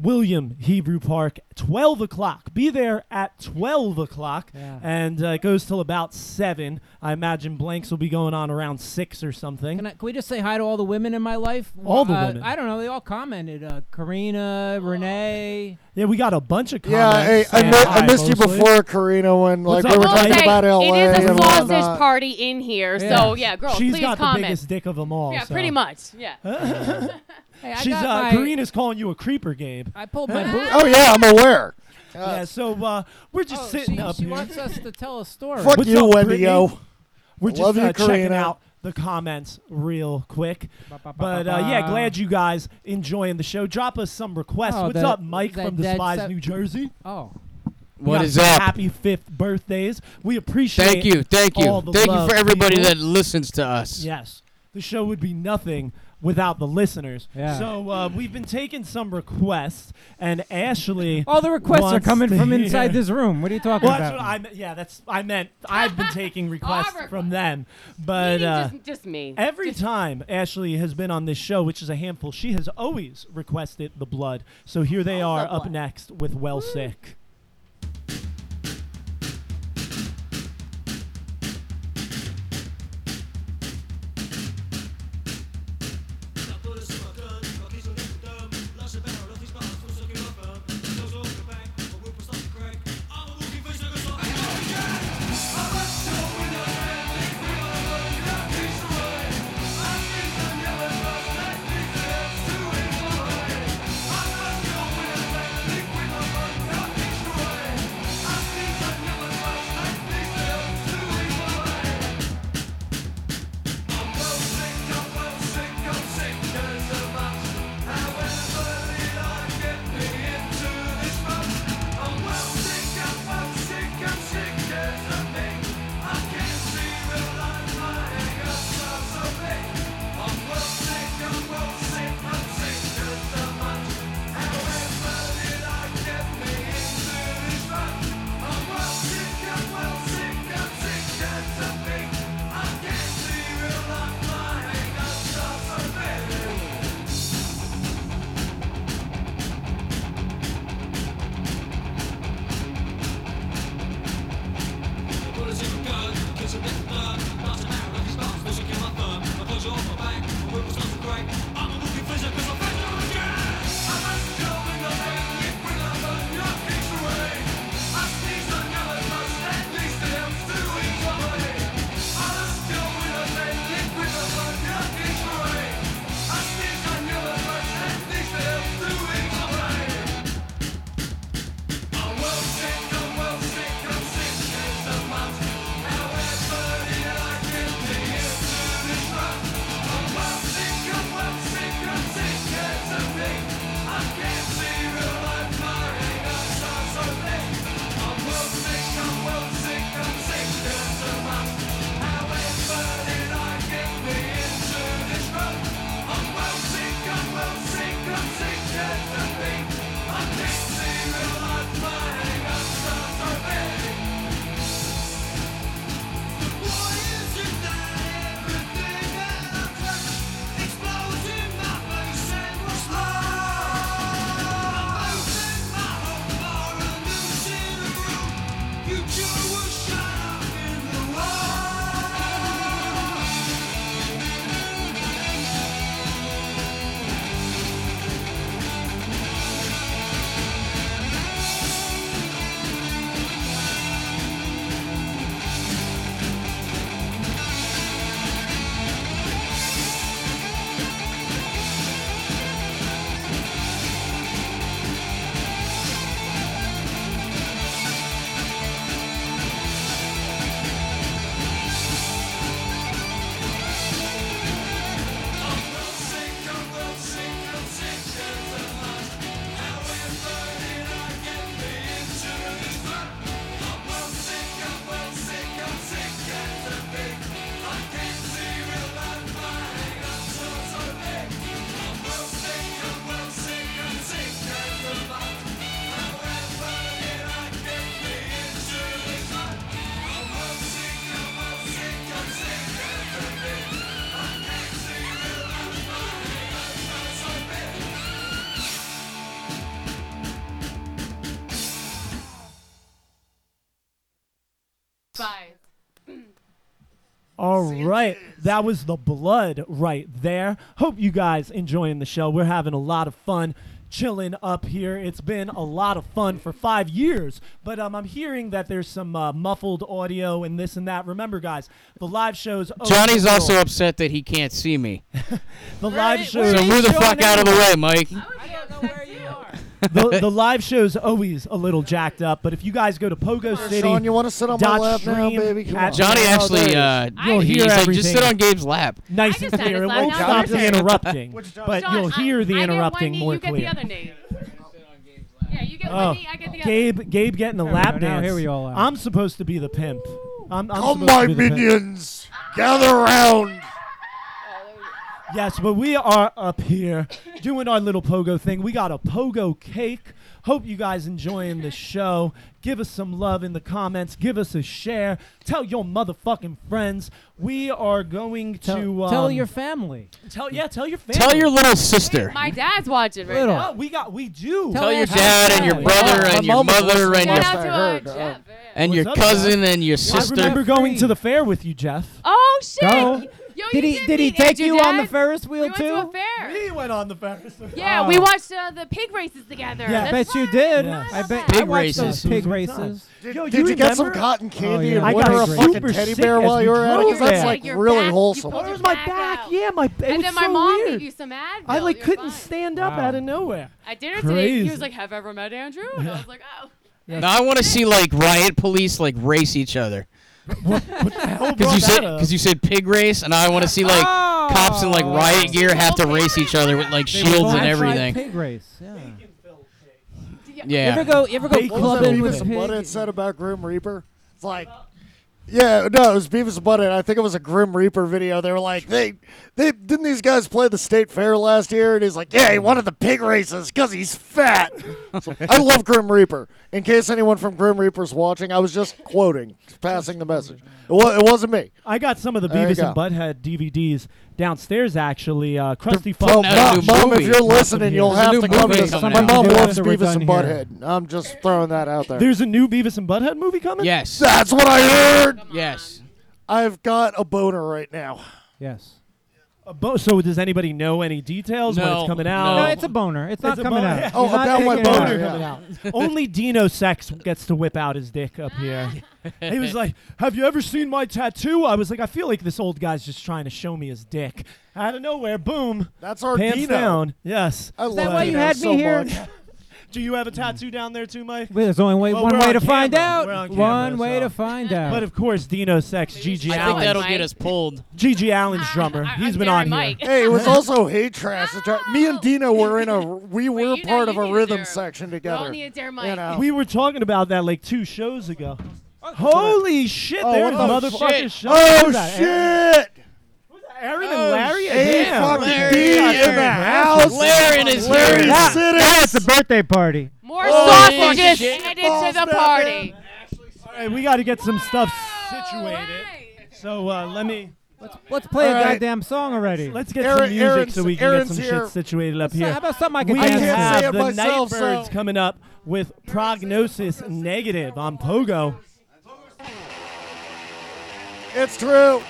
Speaker 2: William Hebrew Park, 12 o'clock. Be there at 12 o'clock,
Speaker 5: Yeah.
Speaker 2: and uh, it goes till about 7. I imagine blanks will be going on around 6 or something.
Speaker 5: Can, I, can we just say hi to all the women in my life?
Speaker 2: All the
Speaker 5: Uh,
Speaker 2: women.
Speaker 5: I don't know. They all commented. Uh, Karina, Renee.
Speaker 2: yeah, we got a bunch of comments.
Speaker 4: Yeah, hey, I, mi-
Speaker 2: hi
Speaker 4: I missed you before, Karina, when like
Speaker 2: up,
Speaker 4: we were
Speaker 11: I will
Speaker 4: talking
Speaker 11: say,
Speaker 4: about LA
Speaker 11: it is a
Speaker 4: and
Speaker 11: sausage party in here,
Speaker 5: Yeah.
Speaker 11: so yeah, girls,
Speaker 2: She's
Speaker 11: please
Speaker 2: got
Speaker 11: comment.
Speaker 2: the biggest dick of them all.
Speaker 11: yeah,
Speaker 2: so.
Speaker 11: pretty much. Yeah.
Speaker 5: Hey, I
Speaker 2: She's
Speaker 5: got
Speaker 2: uh,
Speaker 5: my,
Speaker 2: Karina's calling you a creeper, Gabe.
Speaker 5: I pulled my boot.
Speaker 4: Oh yeah, I'm aware.
Speaker 2: yeah, so uh, we're just
Speaker 5: Oh,
Speaker 2: sitting
Speaker 5: she,
Speaker 2: up
Speaker 5: she
Speaker 2: here.
Speaker 5: wants us to tell a story.
Speaker 4: Fuck
Speaker 2: What's
Speaker 4: you,
Speaker 2: up,
Speaker 4: Wendy. Yo.
Speaker 2: Brittany? We're just
Speaker 4: Love you,
Speaker 2: uh, checking
Speaker 4: Karina.
Speaker 2: out the comments real quick. But uh, yeah, glad you guys enjoying the show. Drop us some requests.
Speaker 5: Oh,
Speaker 2: What's
Speaker 5: the-
Speaker 2: up, Mike
Speaker 5: that
Speaker 2: from
Speaker 5: dead
Speaker 2: Despise
Speaker 5: set-
Speaker 2: New Jersey?
Speaker 5: Oh,
Speaker 2: What is
Speaker 15: What
Speaker 2: got
Speaker 15: is
Speaker 2: some
Speaker 15: up?
Speaker 2: Happy fifth birthdays. We appreciate.
Speaker 15: Thank you, thank you,
Speaker 2: all the
Speaker 15: thank you
Speaker 2: love,
Speaker 15: for everybody
Speaker 2: people.
Speaker 15: that listens to us.
Speaker 2: Yes, the show would be nothing without the listeners.
Speaker 5: Yeah.
Speaker 2: So uh, we've been taking some requests, and Ashley.
Speaker 5: all the requests are
Speaker 2: wants
Speaker 5: coming
Speaker 2: to
Speaker 5: from
Speaker 2: hear-
Speaker 5: inside this room. What are you talking
Speaker 2: Well, that's
Speaker 5: about?
Speaker 2: what I meant. Yeah, that's I meant. I've been taking requests
Speaker 11: requests.
Speaker 2: from them, but
Speaker 11: Meaning
Speaker 2: uh,
Speaker 11: just, just me.
Speaker 2: every time Ashley has been on this show, which is a handful, she has always requested the blood. So here they
Speaker 11: Oh,
Speaker 2: are
Speaker 11: the
Speaker 2: up next with Well Sick. That was the blood right there. Hope you guys enjoying the show. We're having a lot of fun chilling up here. It's been a lot of fun for five years, but um, I'm hearing that there's some uh, muffled audio and this and that. Remember, guys, the live shows.
Speaker 15: Johnny's
Speaker 2: a
Speaker 15: also
Speaker 2: little-
Speaker 15: upset that he can't see me.
Speaker 2: the live shows.
Speaker 15: So move the fuck out of the way, Mike.
Speaker 2: The, the live show's always a little jacked up, but if you guys go to Pogo City,
Speaker 4: Sean, you want to sit on my
Speaker 2: dot
Speaker 4: lap now, baby? Come
Speaker 2: at-
Speaker 4: on.
Speaker 15: Johnny
Speaker 4: Oh,
Speaker 15: actually, uh.
Speaker 2: You'll
Speaker 15: he's
Speaker 2: hear
Speaker 15: like,
Speaker 2: everything.
Speaker 15: just sit on Gabe's lap.
Speaker 2: nice and clear. It won't stop the interrupting, but
Speaker 11: Sean,
Speaker 2: you'll
Speaker 11: I-
Speaker 2: hear the
Speaker 11: I get
Speaker 2: interrupting
Speaker 11: one knee,
Speaker 2: more
Speaker 11: you
Speaker 2: clear.
Speaker 11: get the other knee. Yeah, you get
Speaker 2: Oh,
Speaker 11: one knee, I get the other.
Speaker 2: Gabe, Gabe getting the
Speaker 5: There
Speaker 2: lap
Speaker 5: go. Now
Speaker 2: dance.
Speaker 5: here we all are.
Speaker 2: I'm supposed to be the pimp. I'm, I'm
Speaker 4: Come, my
Speaker 2: to be the pimp.
Speaker 4: minions, gather round.
Speaker 2: Yes, but we are up here doing our little pogo thing. We got a pogo cake. Hope you guys enjoying the show. Give us some love in the comments. Give us a share. Tell your motherfucking friends. We are going
Speaker 5: Tell,
Speaker 2: to um,
Speaker 5: tell your family.
Speaker 2: tell yeah tell your family.
Speaker 15: Tell your little sister.
Speaker 11: My dad's watching right
Speaker 5: Little.
Speaker 11: now.
Speaker 2: Oh, we got we do.
Speaker 5: Tell
Speaker 15: Tell your
Speaker 5: Ashley.
Speaker 15: dad and your brother
Speaker 4: My
Speaker 15: and your mother
Speaker 4: listening
Speaker 15: and
Speaker 11: Shout
Speaker 15: your
Speaker 11: out
Speaker 4: I
Speaker 11: to uh,
Speaker 4: heard,
Speaker 11: Jeff.
Speaker 15: and your
Speaker 2: What's up,
Speaker 15: cousin and your
Speaker 2: I
Speaker 15: sister.
Speaker 2: remember going to the fair with you, Jeff.
Speaker 11: Oh shit!
Speaker 5: Go.
Speaker 11: Yo,
Speaker 5: Did he did he take
Speaker 11: Andrew
Speaker 5: you on the
Speaker 11: Dad?
Speaker 5: Ferris
Speaker 11: We
Speaker 5: wheel
Speaker 11: went to a
Speaker 5: too?
Speaker 11: fair.
Speaker 2: We went on the Ferris.
Speaker 11: Yeah,
Speaker 5: Oh.
Speaker 11: we watched uh, the pig races together.
Speaker 5: Yeah, I
Speaker 11: That's
Speaker 5: bet you did.
Speaker 2: Yes.
Speaker 5: I bet
Speaker 15: Pig
Speaker 5: I watched
Speaker 15: races.
Speaker 5: those pig races.
Speaker 4: Did,
Speaker 2: Yo,
Speaker 4: did
Speaker 2: you
Speaker 4: you get some cotton candy
Speaker 5: yeah.
Speaker 4: and
Speaker 2: I got
Speaker 4: her a
Speaker 2: super
Speaker 4: fucking teddy bear while you were at it?
Speaker 2: drove
Speaker 4: 'Cause that's like
Speaker 11: Your
Speaker 4: really
Speaker 11: back-
Speaker 4: wholesome.
Speaker 11: you
Speaker 2: Oh, it was my
Speaker 11: back
Speaker 2: back.
Speaker 11: out.
Speaker 2: Yeah, my. It
Speaker 11: And then my
Speaker 2: so
Speaker 11: mom
Speaker 2: weird.
Speaker 11: gave you some Advil.
Speaker 2: I like couldn't stand up out of nowhere.
Speaker 11: At dinner today, he was like, "Have you ever met Andrew?" And I was like, "Oh."
Speaker 15: Now I want to see like riot police like race each other.
Speaker 2: What the hell
Speaker 15: Because you said because you said pig race, and I want to see like cops in like
Speaker 5: Oh.
Speaker 15: riot gear have to race each other with like shields and everything.
Speaker 5: Pig race. Yeah.
Speaker 15: Yeah.
Speaker 5: You ever go? You ever go
Speaker 2: Bacon.
Speaker 4: What was that
Speaker 5: clubbing with
Speaker 4: Beavis and
Speaker 5: pig?
Speaker 4: Butthead said about Grim Reaper? It's like, yeah, no, it was Beavis and Butthead. I think it was a Grim Reaper video. They were like, they, they didn't these guys play the state fair last year? And he's like, yeah, he wanted the pig races because he's fat. So, I love Grim Reaper. In case anyone from Grim Reaper's watching, I was just quoting, passing the message. It, wa- it wasn't me.
Speaker 2: I got some of the
Speaker 4: There you
Speaker 2: Beavis and
Speaker 4: go.
Speaker 2: Butthead DVDs downstairs. Actually, uh, Krusty
Speaker 4: Oh,
Speaker 2: Fuck.
Speaker 15: out a
Speaker 4: mom,
Speaker 15: new
Speaker 4: mom, if
Speaker 15: movie.
Speaker 4: you're listening, you'll
Speaker 15: There's a
Speaker 4: have
Speaker 15: new
Speaker 4: to come
Speaker 15: movie
Speaker 4: to
Speaker 15: coming
Speaker 4: My
Speaker 15: out.
Speaker 4: mom
Speaker 5: Yeah,
Speaker 4: loves
Speaker 5: after we're
Speaker 4: Beavis and
Speaker 5: done here.
Speaker 4: Butthead. I'm just throwing that out there.
Speaker 2: There's a new Beavis and Butthead movie coming.
Speaker 15: Yes.
Speaker 4: That's what I heard.
Speaker 15: Yes.
Speaker 4: I've got a boner right now.
Speaker 5: Yes.
Speaker 2: A bo- so does anybody know any details when
Speaker 15: No,
Speaker 2: it's coming
Speaker 15: no.
Speaker 2: out?
Speaker 5: No, it's a boner. It's, not
Speaker 2: a
Speaker 5: coming
Speaker 2: boner.
Speaker 5: out.
Speaker 4: Oh,
Speaker 5: He's not
Speaker 4: about my
Speaker 5: taking it
Speaker 4: boner
Speaker 5: out.
Speaker 4: yeah.
Speaker 2: coming out. Only Dino Sex gets to whip out his dick up here. he was like, "Have you ever seen my tattoo?" I was like, "I feel like this old guy's just trying to show me his dick." Out of nowhere, boom,
Speaker 4: That's our
Speaker 2: pants
Speaker 4: Dino.
Speaker 2: down. Yes.
Speaker 4: I love
Speaker 5: that why you
Speaker 4: Dino
Speaker 5: had me
Speaker 4: so
Speaker 5: here?
Speaker 4: much.
Speaker 2: Do you have a tattoo down there too, Mike?
Speaker 5: Well, There's only way,
Speaker 2: Well,
Speaker 5: one way
Speaker 2: on
Speaker 5: to find out.
Speaker 2: We're on
Speaker 5: one
Speaker 2: camera,
Speaker 5: way
Speaker 2: so-
Speaker 5: to find out.
Speaker 2: But of course, Dino Sex, Gigi
Speaker 15: I think that'll
Speaker 11: Mike.
Speaker 15: get us pulled.
Speaker 2: GG Allin's drummer.
Speaker 11: I-
Speaker 2: He's
Speaker 11: I'm
Speaker 2: been
Speaker 11: Darren
Speaker 2: on here.
Speaker 4: Hey, it was also hate trash. It's right- Me and Dino were in a. We were
Speaker 11: you
Speaker 4: part of a rhythm
Speaker 11: to-
Speaker 4: section
Speaker 11: We all
Speaker 4: together.
Speaker 11: need a dare
Speaker 4: You know.
Speaker 2: We were talking about that like two shows ago. Oh, Holy shit!
Speaker 4: Oh,
Speaker 2: there's
Speaker 4: what the
Speaker 2: motherfucking
Speaker 15: shit?
Speaker 2: show.
Speaker 4: oh
Speaker 2: Who's that, Aaron?
Speaker 4: shit!
Speaker 2: Aaron and
Speaker 15: Oh,
Speaker 2: Larry.
Speaker 4: Hey,
Speaker 2: Damn.
Speaker 4: fucking
Speaker 15: Larry,
Speaker 4: D in
Speaker 15: Larry.
Speaker 4: the house.
Speaker 15: Larry is
Speaker 4: Larry
Speaker 15: here.
Speaker 5: Now-
Speaker 4: Siddix.
Speaker 5: now it's a birthday party.
Speaker 11: More
Speaker 15: Holy
Speaker 11: sausages
Speaker 15: shit.
Speaker 11: added
Speaker 4: Balls
Speaker 11: to the party.
Speaker 2: All right, we got to get some stuff situated.
Speaker 11: Alright.
Speaker 2: So uh, let me
Speaker 5: Let's let's play
Speaker 4: All
Speaker 5: a
Speaker 4: right.
Speaker 5: goddamn song already.
Speaker 2: let's get
Speaker 4: Aaron-
Speaker 2: some music
Speaker 4: Aaron's-
Speaker 2: so we can
Speaker 4: Aaron's
Speaker 2: get some
Speaker 4: here.
Speaker 2: shit situated up
Speaker 5: So
Speaker 2: here.
Speaker 5: how about something I can
Speaker 2: we
Speaker 5: dance
Speaker 4: can't
Speaker 2: have
Speaker 4: say it
Speaker 2: the
Speaker 4: myself,
Speaker 2: Nightbirds
Speaker 4: so-
Speaker 2: coming up with Prognosis Negative on Pogo.
Speaker 4: It's true.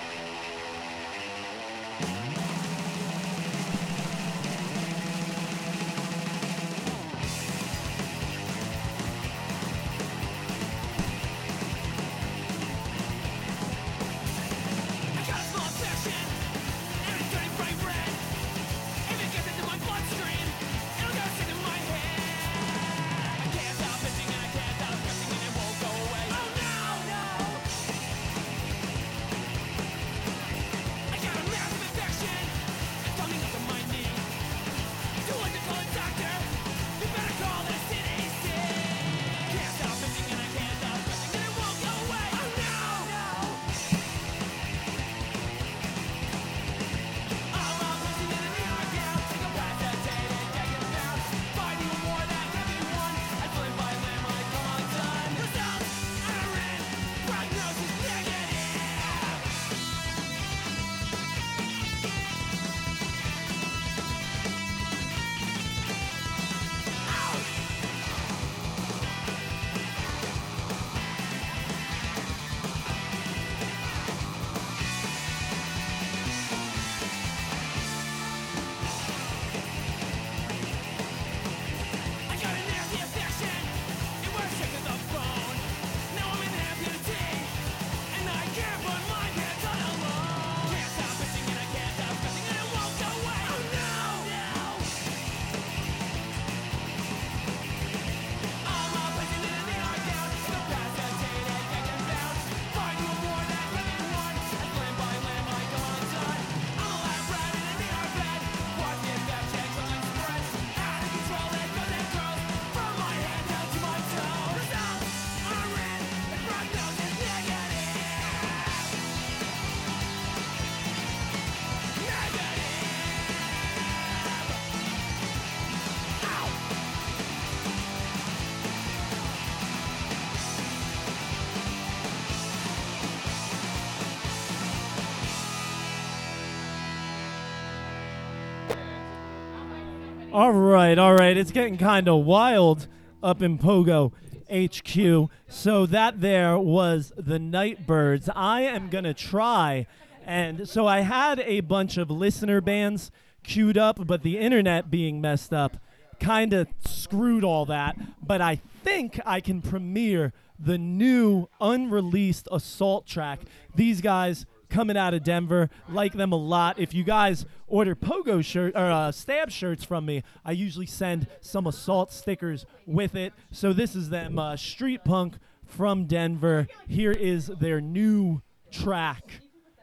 Speaker 2: All right, all right. It's getting kind of wild up in Pogo HQ. So that there was the Nightbirds. I am going to try. And so I had a bunch of listener bands queued up, but the internet being messed up kind of screwed all that. But I think I can premiere the new unreleased Assault track. These guys coming out of Denver. Like them a lot. If you guys order pogo shirt or uh, stab shirts from me, I usually send some assault stickers with it. So this is them uh, street punk from Denver. Here is their new track.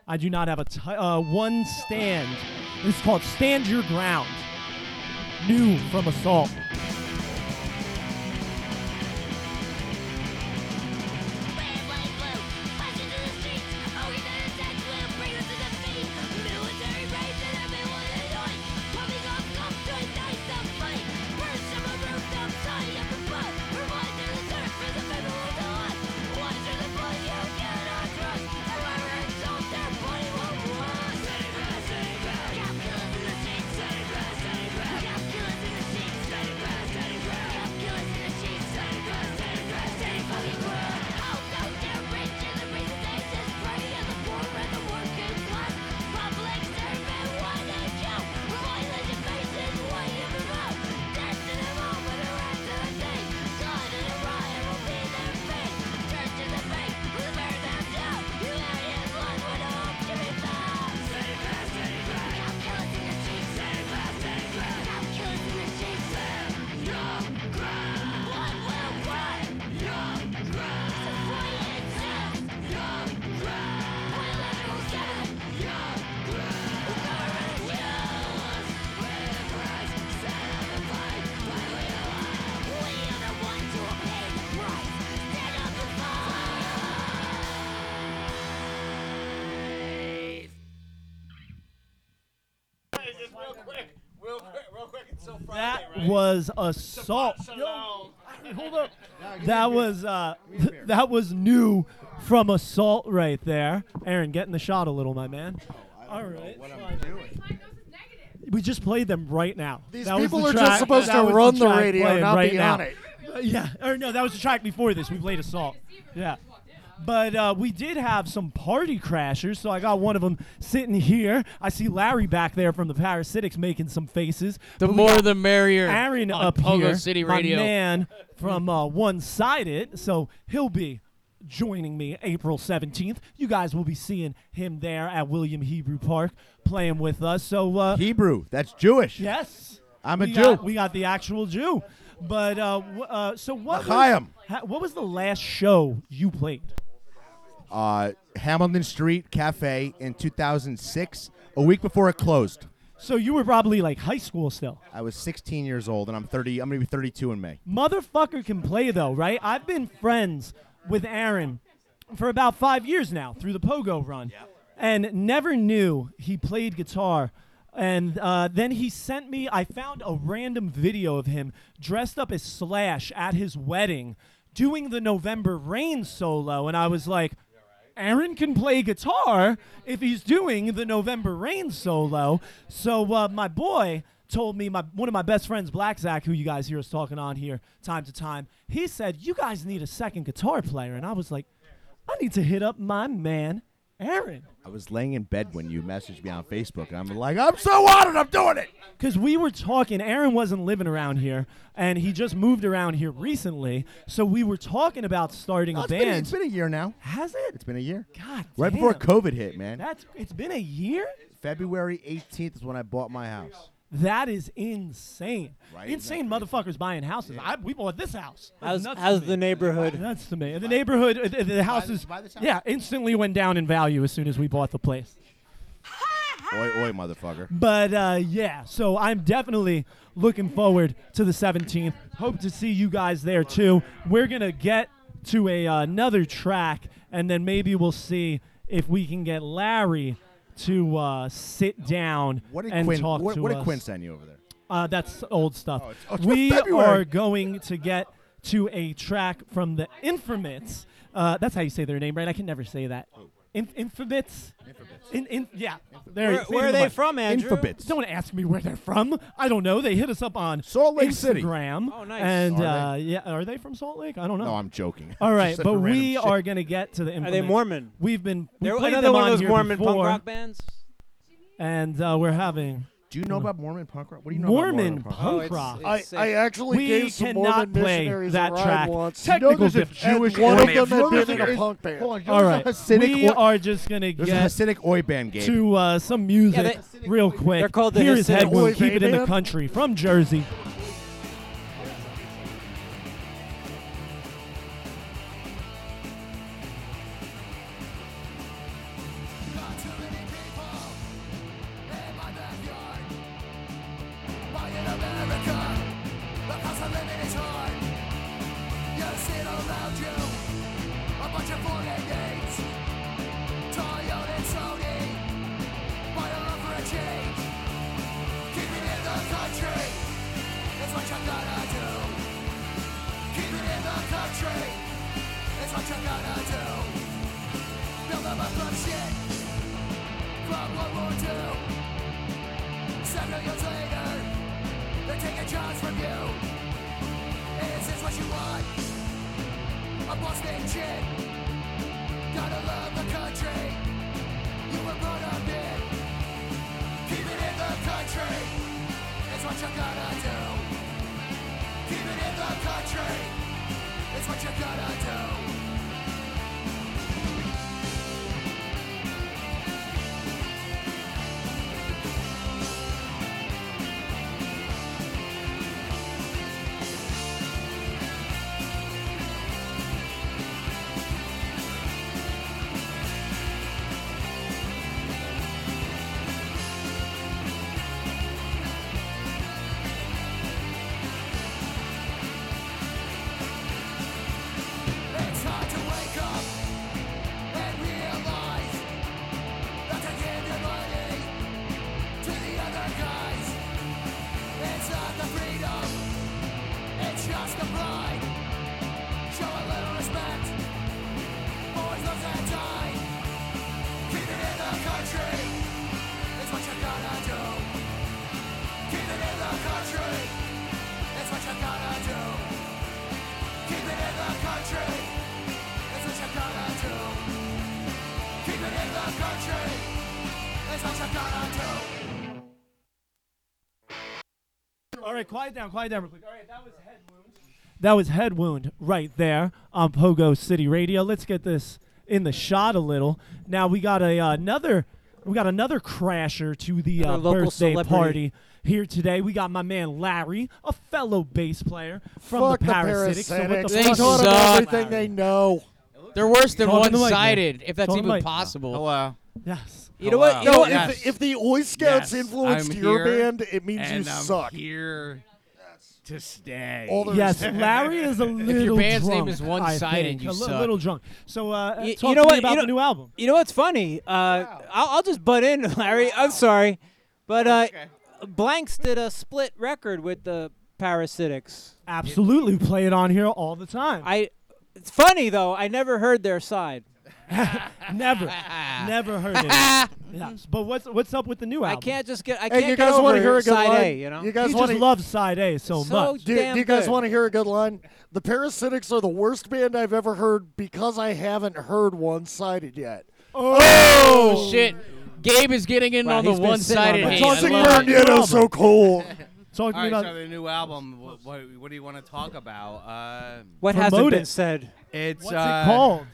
Speaker 2: I do not have a uh, one stand. Is called Stand Your Ground. New from Assault. Assault. Yo, hold up. That was uh, that was new from assault right there. Aaron, get in the shot a little, my man. All right. We just played them right now.
Speaker 4: These
Speaker 2: That was
Speaker 4: people
Speaker 2: the
Speaker 4: are just
Speaker 2: track-
Speaker 4: supposed
Speaker 2: that
Speaker 4: to
Speaker 2: was
Speaker 4: run the
Speaker 2: track
Speaker 4: radio,
Speaker 2: playing
Speaker 4: not
Speaker 2: right
Speaker 4: be
Speaker 2: now.
Speaker 4: on it.
Speaker 2: Uh, yeah, or no, that was the track before this. We played Assault. Yeah. But uh, we did have some party crashers, so I got one of them sitting here. I see Larry back there from the Parasitics making some faces.
Speaker 15: The more the merrier
Speaker 2: Aaron
Speaker 15: on
Speaker 2: up
Speaker 15: Pogo
Speaker 2: here,
Speaker 15: City
Speaker 2: my man from uh, One Sided, so he'll be joining me April 17th. You guys will be seeing him there at William Hebrew Park playing with us. So uh,
Speaker 16: Hebrew, that's Jewish.
Speaker 2: Yes.
Speaker 16: I'm a
Speaker 2: we
Speaker 16: Jew.
Speaker 2: Got, we got the actual Jew. But uh, w- uh, so what? Was,
Speaker 16: L'chaim.
Speaker 2: ha- what was the last show you played?
Speaker 16: Uh, Hamilton Street Cafe in 2006, a week before it closed.
Speaker 2: So you were probably like high school still.
Speaker 16: I was 16 years old, and I'm 30. I'm gonna be 32 in May.
Speaker 2: Motherfucker can play though, right? I've been friends with Aaron for about five years now through the Pogo run, and never knew he played guitar. And uh, then he sent me. I found a random video of him dressed up as Slash at his wedding, doing the November Rain solo, and I was like, Aaron can play guitar if he's doing the November Rain solo. So uh, my boy told me my one of my best friends, Black Zach, who you guys hear us talking on here time to time, he said you guys need a second guitar player, and I was like, I need to hit up my man Aaron.
Speaker 16: I was laying in bed when you messaged me on Facebook, and I'm like, I'm so on it. I'm doing it.
Speaker 2: Because we were talking, Aaron wasn't living around here, and he just moved around here recently. So we were talking about starting
Speaker 16: Oh,
Speaker 2: a
Speaker 16: it's been-
Speaker 2: band.
Speaker 16: it's been a year now.
Speaker 2: Has it?
Speaker 16: It's been a year.
Speaker 2: God,
Speaker 16: Right before
Speaker 2: damn.
Speaker 16: COVID hit, man.
Speaker 2: That's it's been a year.
Speaker 16: February 18th is when I bought my house.
Speaker 2: That is insane.
Speaker 16: Right,
Speaker 2: Insane motherfuckers buying houses. I, we bought this house. That's
Speaker 9: How's,
Speaker 2: nuts
Speaker 9: how's the neighborhood?
Speaker 2: That's to me. The neighborhood, uh, the, the house is, yeah, instantly went down in value as soon as we bought the place.
Speaker 16: Oi, oi, motherfucker.
Speaker 2: But uh, yeah, so I'm definitely looking forward to the 17th. Hope to see you guys there too. We're gonna get to a uh, another track, and then maybe we'll see if we can get Larry to uh, sit down
Speaker 16: What did
Speaker 2: and
Speaker 16: Quinn?
Speaker 2: talk
Speaker 16: What,
Speaker 2: to
Speaker 16: what did
Speaker 2: us.
Speaker 16: Quinn send you over there?
Speaker 2: Uh, that's old stuff.
Speaker 16: Oh, it's- oh, it's
Speaker 2: we
Speaker 16: February.
Speaker 2: are going to get to a track from the Infamous. Uh, that's how you say their name, right? I can never say that. In, Infobits. In, in, yeah. There,
Speaker 9: Where- where are they
Speaker 2: mic.
Speaker 9: from, Andrew?
Speaker 16: Infobits.
Speaker 2: Don't ask me where they're from. I don't know. They hit us up on
Speaker 16: Salt Lake City.
Speaker 2: Instagram.
Speaker 9: Oh, nice.
Speaker 2: And
Speaker 16: Are
Speaker 2: uh, yeah, are they from Salt Lake? I don't know.
Speaker 16: No, I'm joking.
Speaker 2: All right, but we
Speaker 16: shit.
Speaker 2: are gonna get to the.
Speaker 9: Are they
Speaker 2: Infamous.
Speaker 9: Mormon?
Speaker 2: We've been. We
Speaker 9: They're another
Speaker 2: them
Speaker 9: one of those Mormon
Speaker 2: before,
Speaker 9: punk rock bands.
Speaker 2: and uh, we're having
Speaker 16: Do you know about Mormon punk rock? What do you know
Speaker 2: Mormon
Speaker 16: about Mormon punk
Speaker 2: punk
Speaker 9: Oh, it's-
Speaker 2: rock.
Speaker 9: it's-
Speaker 4: I, I actually
Speaker 2: we
Speaker 4: gave some
Speaker 2: cannot
Speaker 4: Mormon
Speaker 2: play
Speaker 4: missionaries
Speaker 2: that
Speaker 4: a ride
Speaker 2: track.
Speaker 4: once.
Speaker 2: Technical
Speaker 16: there's a
Speaker 2: difficulty.
Speaker 16: Jewish
Speaker 4: one of them
Speaker 16: band.
Speaker 4: had been in a punk band.
Speaker 16: Hold on, you know
Speaker 2: All
Speaker 16: there's
Speaker 2: right,
Speaker 16: a Hasidic
Speaker 2: we
Speaker 16: oi-
Speaker 2: are just gonna
Speaker 16: There's a
Speaker 2: get
Speaker 16: Hasidic oi band, Gabe.
Speaker 2: to uh, some music
Speaker 9: they-
Speaker 2: real quick.
Speaker 9: they're called the
Speaker 2: Here is
Speaker 9: Hasidic
Speaker 2: Head Wound,
Speaker 4: Oi
Speaker 2: Keep it in the country from Jersey. Right, quiet down, quiet down real quick. All right, that was head wound. That was head wound right there on Pogo City Radio. Let's get this in the shot a little. Now we got a uh, another we got another crasher to the uh,
Speaker 9: local
Speaker 2: birthday
Speaker 9: celebrity.
Speaker 2: party here today. We got my man Larry, a fellow bass player from
Speaker 4: Fuck
Speaker 2: the
Speaker 4: the
Speaker 2: Parasitics. So what the
Speaker 4: parasitics.
Speaker 15: They
Speaker 4: They
Speaker 2: fuck-
Speaker 4: taught them
Speaker 15: suck.
Speaker 4: everything they know.
Speaker 15: They're worse than
Speaker 2: Talk in the
Speaker 15: one-sided, if that's
Speaker 2: Talk
Speaker 15: even
Speaker 2: mic.
Speaker 15: possible.
Speaker 17: Hello.
Speaker 2: Yes.
Speaker 9: You know what?
Speaker 17: Hello.
Speaker 9: You know
Speaker 4: No,
Speaker 9: what?
Speaker 17: Yes.
Speaker 4: if, if the Oi Scouts
Speaker 17: Yes,
Speaker 4: influenced
Speaker 17: I'm
Speaker 4: your
Speaker 17: here,
Speaker 4: band, it means
Speaker 17: and
Speaker 4: you
Speaker 17: I'm
Speaker 4: suck.
Speaker 17: here to stay.
Speaker 4: All the
Speaker 2: Yes. Larry is a little drunk.
Speaker 3: Your band's name
Speaker 2: drunk,
Speaker 3: is
Speaker 2: I
Speaker 3: one-sided,
Speaker 2: think.
Speaker 3: you
Speaker 2: a li-
Speaker 3: suck.
Speaker 2: little drunk. So uh,
Speaker 9: Y-
Speaker 2: talk
Speaker 9: you know
Speaker 2: to
Speaker 9: what?
Speaker 2: me about
Speaker 9: You know-
Speaker 2: the new album.
Speaker 9: You know what's funny? Uh, I'll, I'll just butt in, Larry. I'm sorry, but uh, Blanks did a split record with the Parasitics.
Speaker 2: Absolutely, we play it on here all the time.
Speaker 9: I. It's funny though. I never heard their side.
Speaker 2: Never, never heard it. yes, but what's what's up with the new album?
Speaker 9: I
Speaker 2: album?
Speaker 9: can't just get. I
Speaker 4: Hey,
Speaker 9: can't
Speaker 4: you
Speaker 9: get
Speaker 4: guys
Speaker 9: over
Speaker 4: wanna hear a good
Speaker 9: side
Speaker 4: line?
Speaker 9: A. You know.
Speaker 4: You guys
Speaker 2: he
Speaker 4: want
Speaker 2: just loves side A so,
Speaker 9: So
Speaker 2: much.
Speaker 4: Do,
Speaker 9: damn
Speaker 4: do you guys
Speaker 9: good.
Speaker 4: want to hear a good line? The Parasitics are the worst band I've ever heard because I haven't heard one sided yet.
Speaker 3: Oh, shit. Gabe is getting in
Speaker 9: Wow,
Speaker 3: on the
Speaker 9: he's been sitting on
Speaker 3: one-sided
Speaker 9: that.
Speaker 3: hate.
Speaker 4: Toxic
Speaker 3: I love it.
Speaker 4: Magneto so cool.
Speaker 2: Talk to me
Speaker 17: right,
Speaker 2: about
Speaker 17: so the new album. What, what, what do you want to talk about? Uh,
Speaker 9: What hasn't
Speaker 2: Promote
Speaker 9: been
Speaker 2: it.
Speaker 9: said?
Speaker 17: it's
Speaker 2: what's
Speaker 17: uh,
Speaker 2: it called.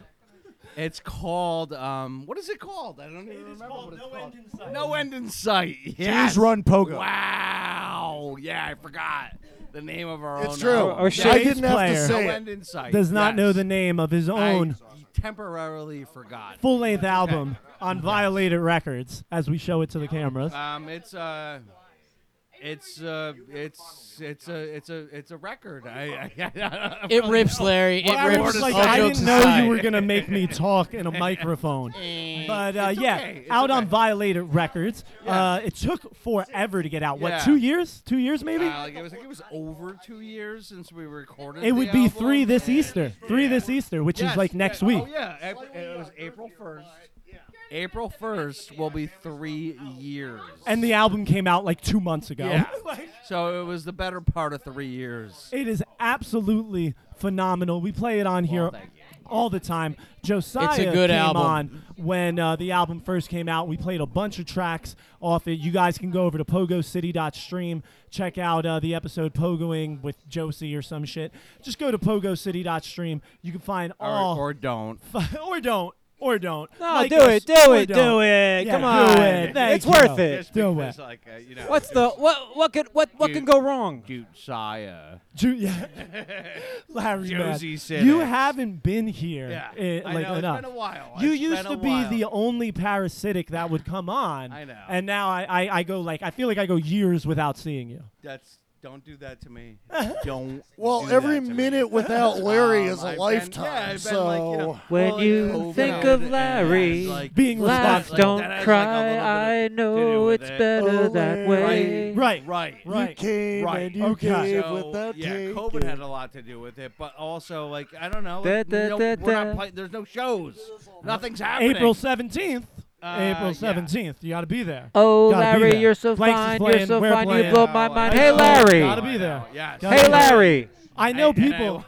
Speaker 17: It's called. Um, what is it called? I don't even remember what it's called. No end in sight. Yes.
Speaker 16: Jews run Pogo.
Speaker 17: Wow. Yeah, I forgot the name of our
Speaker 4: It's
Speaker 17: own.
Speaker 4: true.
Speaker 17: album.
Speaker 9: Or shit.
Speaker 4: I
Speaker 2: Bass
Speaker 4: didn't have to
Speaker 2: player.
Speaker 4: say
Speaker 17: No
Speaker 4: it.
Speaker 17: end in sight.
Speaker 2: Does not know
Speaker 17: Yes.
Speaker 2: the name of his
Speaker 17: I
Speaker 2: own
Speaker 17: temporarily forgot.
Speaker 2: full length album on Violated Records as we show it to the cameras.
Speaker 17: Um, it's uh, it's uh, it's it's a it's a it's a record. I, I, I don't
Speaker 3: It rips,
Speaker 17: know.
Speaker 3: Larry. It
Speaker 17: What
Speaker 2: Larry was
Speaker 17: to
Speaker 2: like,
Speaker 17: say.
Speaker 2: I
Speaker 17: Jokes
Speaker 2: didn't know
Speaker 17: aside.
Speaker 2: you were gonna make me talk in a microphone. But uh,
Speaker 17: It's
Speaker 2: yeah,
Speaker 17: okay. It's
Speaker 2: out on
Speaker 17: okay.
Speaker 2: Violated Records. Uh, it took forever to get out. What,
Speaker 17: Yeah.
Speaker 2: two years? Two years maybe?
Speaker 17: Uh, like it was like it was over two years since we recorded.
Speaker 2: it would
Speaker 17: the
Speaker 2: be
Speaker 17: album.
Speaker 2: three this Easter. Three this Easter, which
Speaker 17: Yes,
Speaker 2: is like
Speaker 17: yeah.
Speaker 2: next week.
Speaker 17: Oh yeah, Ap- it was April first. April first will be three years.
Speaker 2: And the album came out like two months ago.
Speaker 17: Yeah. so it was the better part of three years.
Speaker 2: It is absolutely phenomenal. We play it on here all the time. Josiah
Speaker 3: good
Speaker 2: came
Speaker 3: album.
Speaker 2: on when uh, the album first came out. We played a bunch of tracks off it. You guys can go over to pogocity.stream, check out uh, the episode Pogoing with Josie or some shit. Just go to pogocity.stream. You can find
Speaker 17: Or,
Speaker 2: all
Speaker 17: or don't.
Speaker 2: or don't. Or don't.
Speaker 9: No,
Speaker 2: Like
Speaker 9: do
Speaker 2: us,
Speaker 9: it, do it,
Speaker 2: don't.
Speaker 9: do it.
Speaker 2: Yeah,
Speaker 9: Come
Speaker 2: do
Speaker 9: on.
Speaker 2: it. Thank
Speaker 9: It's
Speaker 2: you.
Speaker 9: worth it.
Speaker 17: Just
Speaker 2: Do it.
Speaker 17: like, uh, you know,
Speaker 9: What's the what? What could what what can go wrong?
Speaker 17: Josiah.
Speaker 2: Ju- yeah. Larry, man,
Speaker 17: Josie said
Speaker 2: you haven't been here.
Speaker 17: Yeah,
Speaker 2: eh,
Speaker 17: I
Speaker 2: like
Speaker 17: know, it's
Speaker 2: enough.
Speaker 17: been a while.
Speaker 2: You
Speaker 17: It's
Speaker 2: used to be
Speaker 17: while.
Speaker 2: the only parasitic that would come on.
Speaker 17: I know.
Speaker 2: And now I, I, I go like I feel like I go years without seeing you.
Speaker 17: That's don't do that to me. Don't.
Speaker 4: Well,
Speaker 17: do
Speaker 4: every
Speaker 17: that to
Speaker 4: minute
Speaker 17: me.
Speaker 4: without Larry
Speaker 17: Um,
Speaker 4: is a
Speaker 17: I've been-
Speaker 4: lifetime.
Speaker 17: yeah, I've been
Speaker 4: so
Speaker 17: like, you know,
Speaker 9: When
Speaker 17: well,
Speaker 9: you
Speaker 17: COVID
Speaker 9: think of
Speaker 17: and,
Speaker 9: Larry,
Speaker 17: like,
Speaker 2: Being
Speaker 9: laugh,
Speaker 2: responsible.
Speaker 9: don't
Speaker 17: That has, like, a
Speaker 9: cry.
Speaker 17: little
Speaker 9: I know
Speaker 17: with
Speaker 9: it's
Speaker 17: it.
Speaker 9: better
Speaker 4: Oh,
Speaker 9: that
Speaker 4: Larry.
Speaker 9: way.
Speaker 2: Right.
Speaker 17: Right.
Speaker 2: Right.
Speaker 4: you came
Speaker 17: Right.
Speaker 4: and you
Speaker 2: Okay.
Speaker 4: gave
Speaker 17: So,
Speaker 4: without
Speaker 17: yeah,
Speaker 4: taking.
Speaker 17: COVID had a lot to do with it, but also like I don't know,
Speaker 9: Da,
Speaker 17: like,
Speaker 9: da,
Speaker 17: no,
Speaker 9: da,
Speaker 17: we're
Speaker 9: da.
Speaker 17: not playing. There's no shows. Nothing's happening.
Speaker 2: April seventeenth.
Speaker 17: Uh,
Speaker 2: April
Speaker 17: yeah.
Speaker 2: seventeenth. You got to be there.
Speaker 9: Oh,
Speaker 2: Gotta
Speaker 9: Larry,
Speaker 2: there.
Speaker 9: you're so
Speaker 2: Blanks
Speaker 9: fine.
Speaker 2: playing,
Speaker 9: You're so
Speaker 2: we're
Speaker 9: fine. You
Speaker 2: playing.
Speaker 9: blow my mind.
Speaker 17: I
Speaker 9: Hey,
Speaker 17: know.
Speaker 9: Larry.
Speaker 2: Gotta be there.
Speaker 17: Yes.
Speaker 2: Gotta
Speaker 9: Hey. Larry.
Speaker 2: I know
Speaker 17: And- and
Speaker 2: people.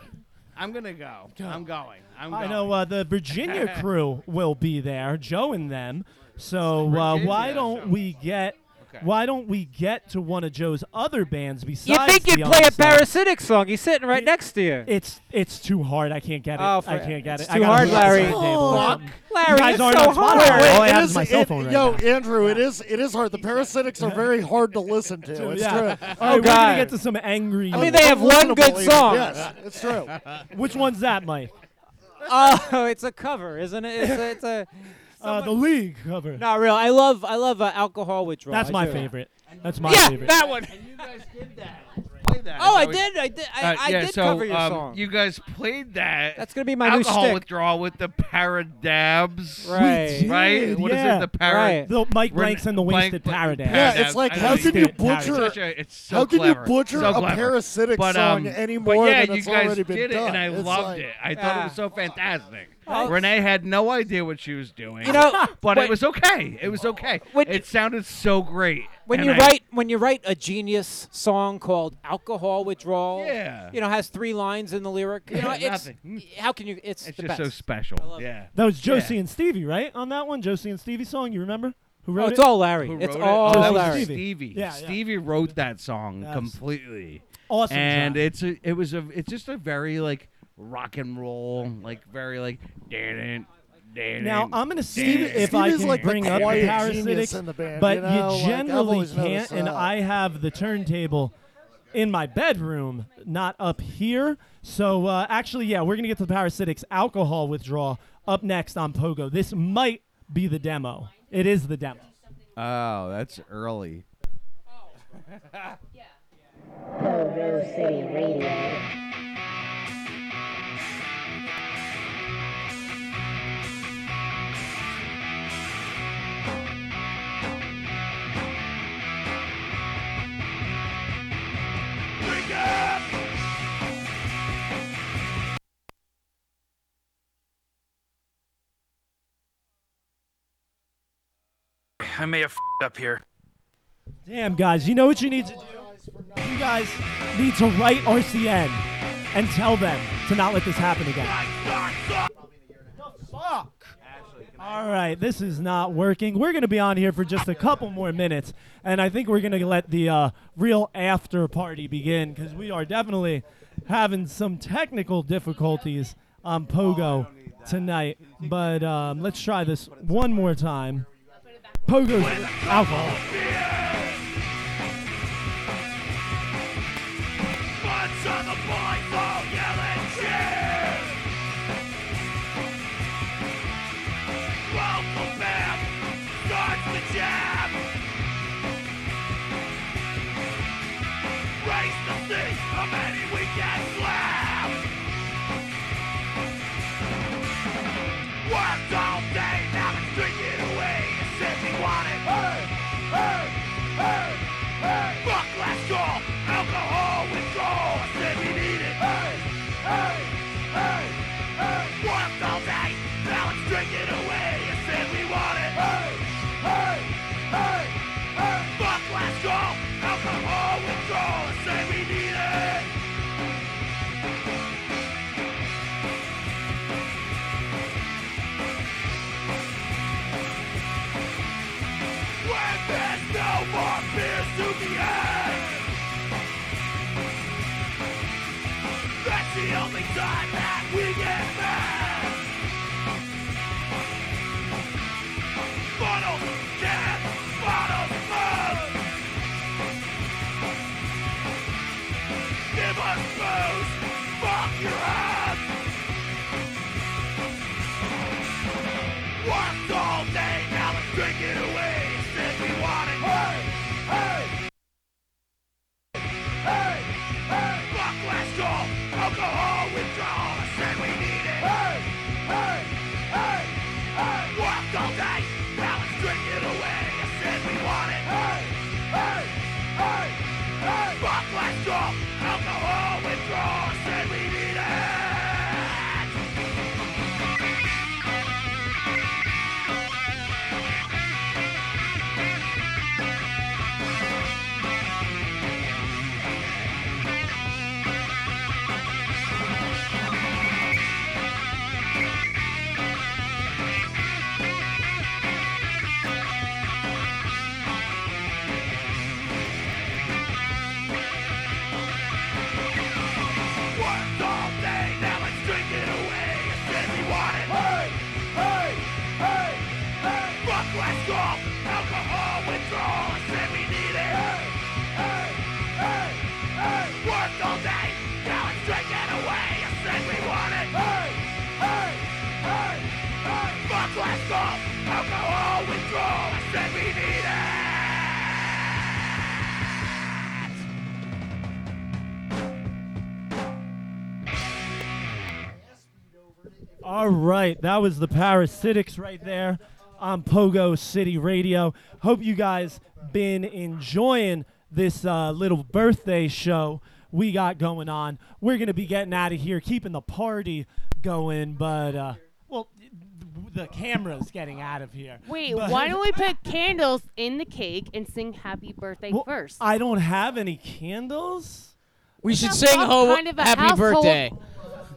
Speaker 17: I, am gonna go. I'm going. I'm going.
Speaker 2: I know uh, the Virginia crew will be there, Joe and them. So uh, why don't we get
Speaker 17: Okay.
Speaker 2: why don't we get to one of Joe's other bands besides?
Speaker 9: You think you'd play a parasitic song? He's sitting right next to you.
Speaker 2: It's it's too hard. I can't get it.
Speaker 9: Oh,
Speaker 2: I can't get
Speaker 9: it's
Speaker 2: it. I
Speaker 9: too hard,
Speaker 2: move it to the
Speaker 9: Larry.
Speaker 2: table or
Speaker 9: Fuck.
Speaker 2: something.
Speaker 9: Larry,
Speaker 2: you guys
Speaker 9: it's so
Speaker 2: on Spotify.
Speaker 9: hard.
Speaker 2: All I have
Speaker 4: is-
Speaker 2: is my cell phone right
Speaker 4: yo,
Speaker 2: now.
Speaker 4: Andrew, it is it is hard. The parasitics are very hard to listen to. It's
Speaker 2: yeah.
Speaker 4: true.
Speaker 2: All oh, right,
Speaker 9: Oh,
Speaker 2: we're gonna get to some angry.
Speaker 9: I mean, they have one good song.
Speaker 4: Yes, it's true.
Speaker 2: Which one's that, Mike?
Speaker 9: Oh, it's a cover, isn't it? It's a
Speaker 2: Uh, the League cover.
Speaker 9: not real. I love I love uh, alcohol withdrawal.
Speaker 2: That's
Speaker 9: I
Speaker 2: my
Speaker 9: do.
Speaker 2: favorite. That's my
Speaker 9: Yeah,
Speaker 2: favorite.
Speaker 9: that one.
Speaker 17: And you guys did that. That.
Speaker 9: Oh, I did. I did. I,
Speaker 17: Uh,
Speaker 9: I
Speaker 17: yeah,
Speaker 9: did
Speaker 17: so,
Speaker 9: cover your
Speaker 17: um,
Speaker 9: song.
Speaker 17: You guys played that.
Speaker 9: That's gonna be my new
Speaker 17: song.
Speaker 9: alcohol
Speaker 17: withdrawal with the paradabs.
Speaker 9: Right.
Speaker 2: did,
Speaker 17: Right? What is
Speaker 2: yeah.
Speaker 17: it? The parad.
Speaker 9: Right.
Speaker 2: The Mike
Speaker 17: We're-
Speaker 2: Blanks and the
Speaker 17: Blank-
Speaker 2: Wasted
Speaker 17: Blank-
Speaker 2: Paradise.
Speaker 4: Yeah, it's like how can you butcher?
Speaker 17: such a- it's so
Speaker 4: how can
Speaker 17: clever.
Speaker 4: you butcher
Speaker 17: So
Speaker 4: a parasitic
Speaker 17: but,
Speaker 4: song
Speaker 17: um,
Speaker 4: any
Speaker 17: but
Speaker 4: more
Speaker 17: yeah,
Speaker 4: than
Speaker 17: you
Speaker 4: it's
Speaker 17: guys
Speaker 4: already been
Speaker 17: did it,
Speaker 4: done?
Speaker 17: and I
Speaker 4: It's
Speaker 17: loved
Speaker 4: like-
Speaker 17: it. I thought it was so fantastic.
Speaker 9: Oh.
Speaker 17: Renee had no idea what she was doing.
Speaker 9: You know,
Speaker 17: but
Speaker 9: when-
Speaker 17: it was okay. It was okay.
Speaker 9: When-
Speaker 17: it sounded so great.
Speaker 9: when
Speaker 17: And
Speaker 9: you
Speaker 17: I-
Speaker 9: write when you write a genius song called alcohol withdrawal,
Speaker 17: Yeah.
Speaker 9: you know, has three lines in the lyric. You know,
Speaker 17: Yeah,
Speaker 9: it's
Speaker 17: nothing. Hmm.
Speaker 9: how can you? It's,
Speaker 17: it's
Speaker 9: the
Speaker 17: just
Speaker 9: best.
Speaker 17: so special.
Speaker 9: I love it.
Speaker 17: yeah.
Speaker 2: That was
Speaker 17: Yeah.
Speaker 2: Josie and Stevie, right? On that one, Josie and Stevie song. You remember who oh, wrote
Speaker 9: Oh,
Speaker 2: it?
Speaker 9: it's all Larry.
Speaker 17: Who
Speaker 9: it's
Speaker 17: wrote
Speaker 9: all
Speaker 17: it? Oh, that was
Speaker 9: Larry.
Speaker 2: Stevie.
Speaker 17: Stevie.
Speaker 2: Yeah, yeah.
Speaker 17: Stevie wrote that song
Speaker 2: Yes.
Speaker 17: completely.
Speaker 2: Awesome
Speaker 17: And
Speaker 2: track.
Speaker 17: it's a, it was a it's just a very like rock and roll, like very like didn't
Speaker 2: Now I'm gonna see if
Speaker 4: Stevie
Speaker 2: I
Speaker 4: is
Speaker 2: can
Speaker 4: like the
Speaker 2: bring up the
Speaker 4: quiet genius
Speaker 2: parasitics,
Speaker 4: in the band,
Speaker 2: but
Speaker 4: you know? Like, I've
Speaker 2: generally
Speaker 4: always
Speaker 2: can't. And
Speaker 4: that.
Speaker 2: I have the turntable in my bedroom, not up here. So uh, actually, yeah, we're gonna get to the parasitics alcohol withdrawal up next on Pogo. This might be the demo. It is the demo.
Speaker 17: Oh, that's early.
Speaker 1: Pogo City Radio.
Speaker 6: I may have up here.
Speaker 2: Damn, guys, you know what you need to do? You guys need to write RCN and tell them to not let this happen again. Fuck. All right, this is not working. We're going to be on here for just a couple more minutes, and I think we're going to let the uh, real after party begin because we are definitely having some technical difficulties on Pogo tonight. But um, let's try this one more time. Pogo's alcohol. Right, that was the Parasitics right there on Pogo City Radio. Hope you guys been enjoying this uh, little birthday show we got going on. We're gonna be getting out of here, keeping the party going, but uh, well, the camera's getting out of here.
Speaker 11: Wait,
Speaker 2: But-
Speaker 11: why don't we put candles in the cake and sing happy birthday
Speaker 2: Well,
Speaker 11: first?
Speaker 2: I don't have any candles.
Speaker 15: We should sing
Speaker 11: fuck
Speaker 15: ho-
Speaker 11: kind of a
Speaker 15: happy
Speaker 11: household-
Speaker 15: birthday.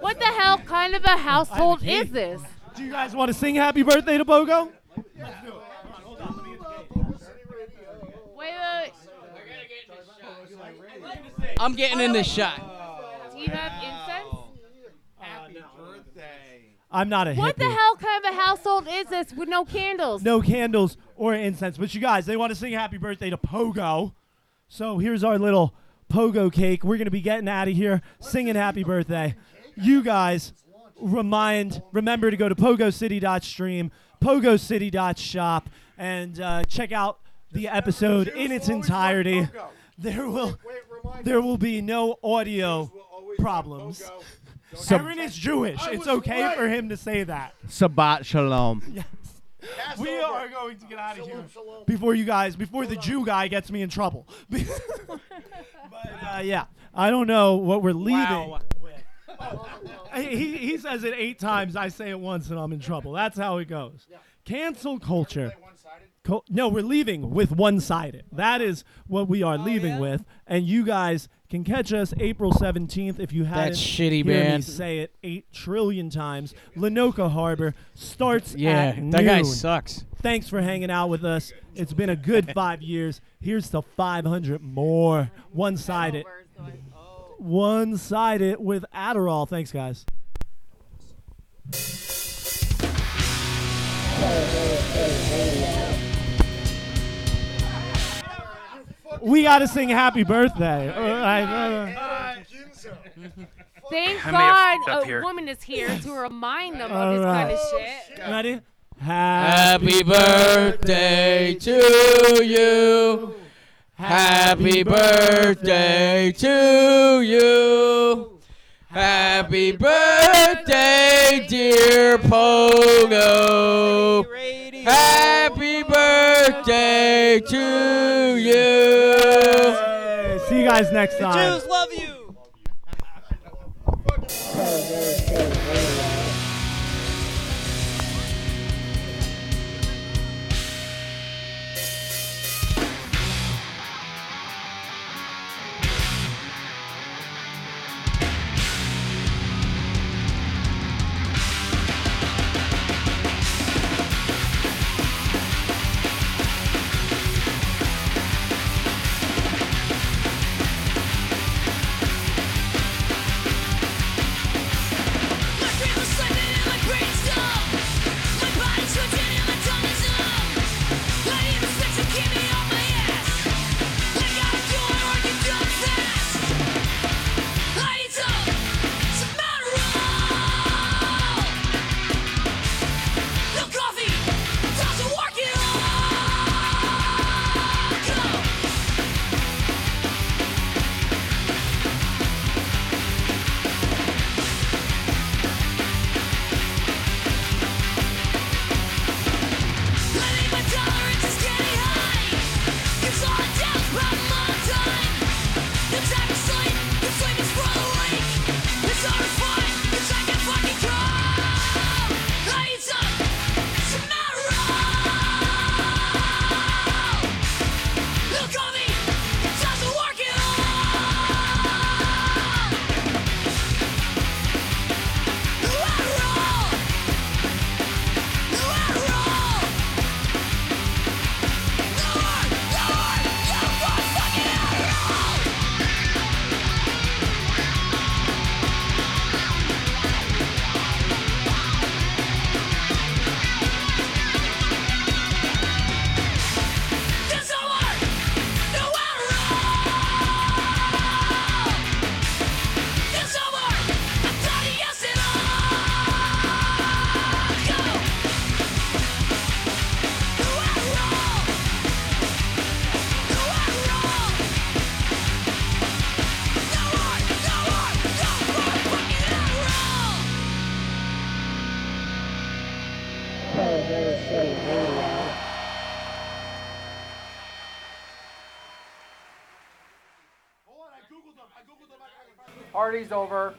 Speaker 11: What the hell kind of a household
Speaker 2: cake.
Speaker 11: is this?
Speaker 2: Do you guys want to sing happy birthday to Pogo?
Speaker 11: Wait, wait,
Speaker 3: I'm getting in this shot.
Speaker 11: Do you have incense?
Speaker 2: I'm not a
Speaker 11: What the hell kind of a household is this with no candles?
Speaker 2: no candles or incense. But you guys, they want to sing happy birthday to Pogo. So here's our little Pogo cake. We're going to be getting out of here singing happy birthday. You guys remind remember to go to pogocity.stream, pogocity.shop and uh, check out the episode in its entirety. There will there will be no audio problems.
Speaker 16: Sub-
Speaker 2: Aaron is Jewish. It's okay for him to say that.
Speaker 16: Sabbat shalom. Yes.
Speaker 2: We are going to get out of here before you guys, before the Jew guy gets me in trouble. but uh, yeah, I don't know what we're leaving. with. He, he says it eight times. I say it once, and I'm in trouble. That's how it goes. Cancel culture. Co- no, we're leaving with one-sided. That is what we are oh, leaving with, and you guys can catch us April 17th if you haven't.
Speaker 3: shitty
Speaker 2: hear me
Speaker 3: band.
Speaker 2: say it eight trillion times. Lanoka Harbor starts
Speaker 3: Yeah,
Speaker 2: at
Speaker 3: that guy sucks.
Speaker 2: Thanks for hanging out with us. It's been a good five years. Here's to 500 more. One-sided. One-sided with Adderall. Thanks, guys. We got to sing happy birthday. Uh, I- uh,
Speaker 11: Thank
Speaker 2: I may have
Speaker 11: God
Speaker 2: fucked up
Speaker 11: a
Speaker 2: here.
Speaker 11: woman is here to remind them of this kind of shit.
Speaker 2: Ready?
Speaker 3: Happy birthday to you. Happy birthday to you. Happy birthday, dear Pogo. Happy birthday to you.
Speaker 2: See you guys next time.
Speaker 18: Party's over.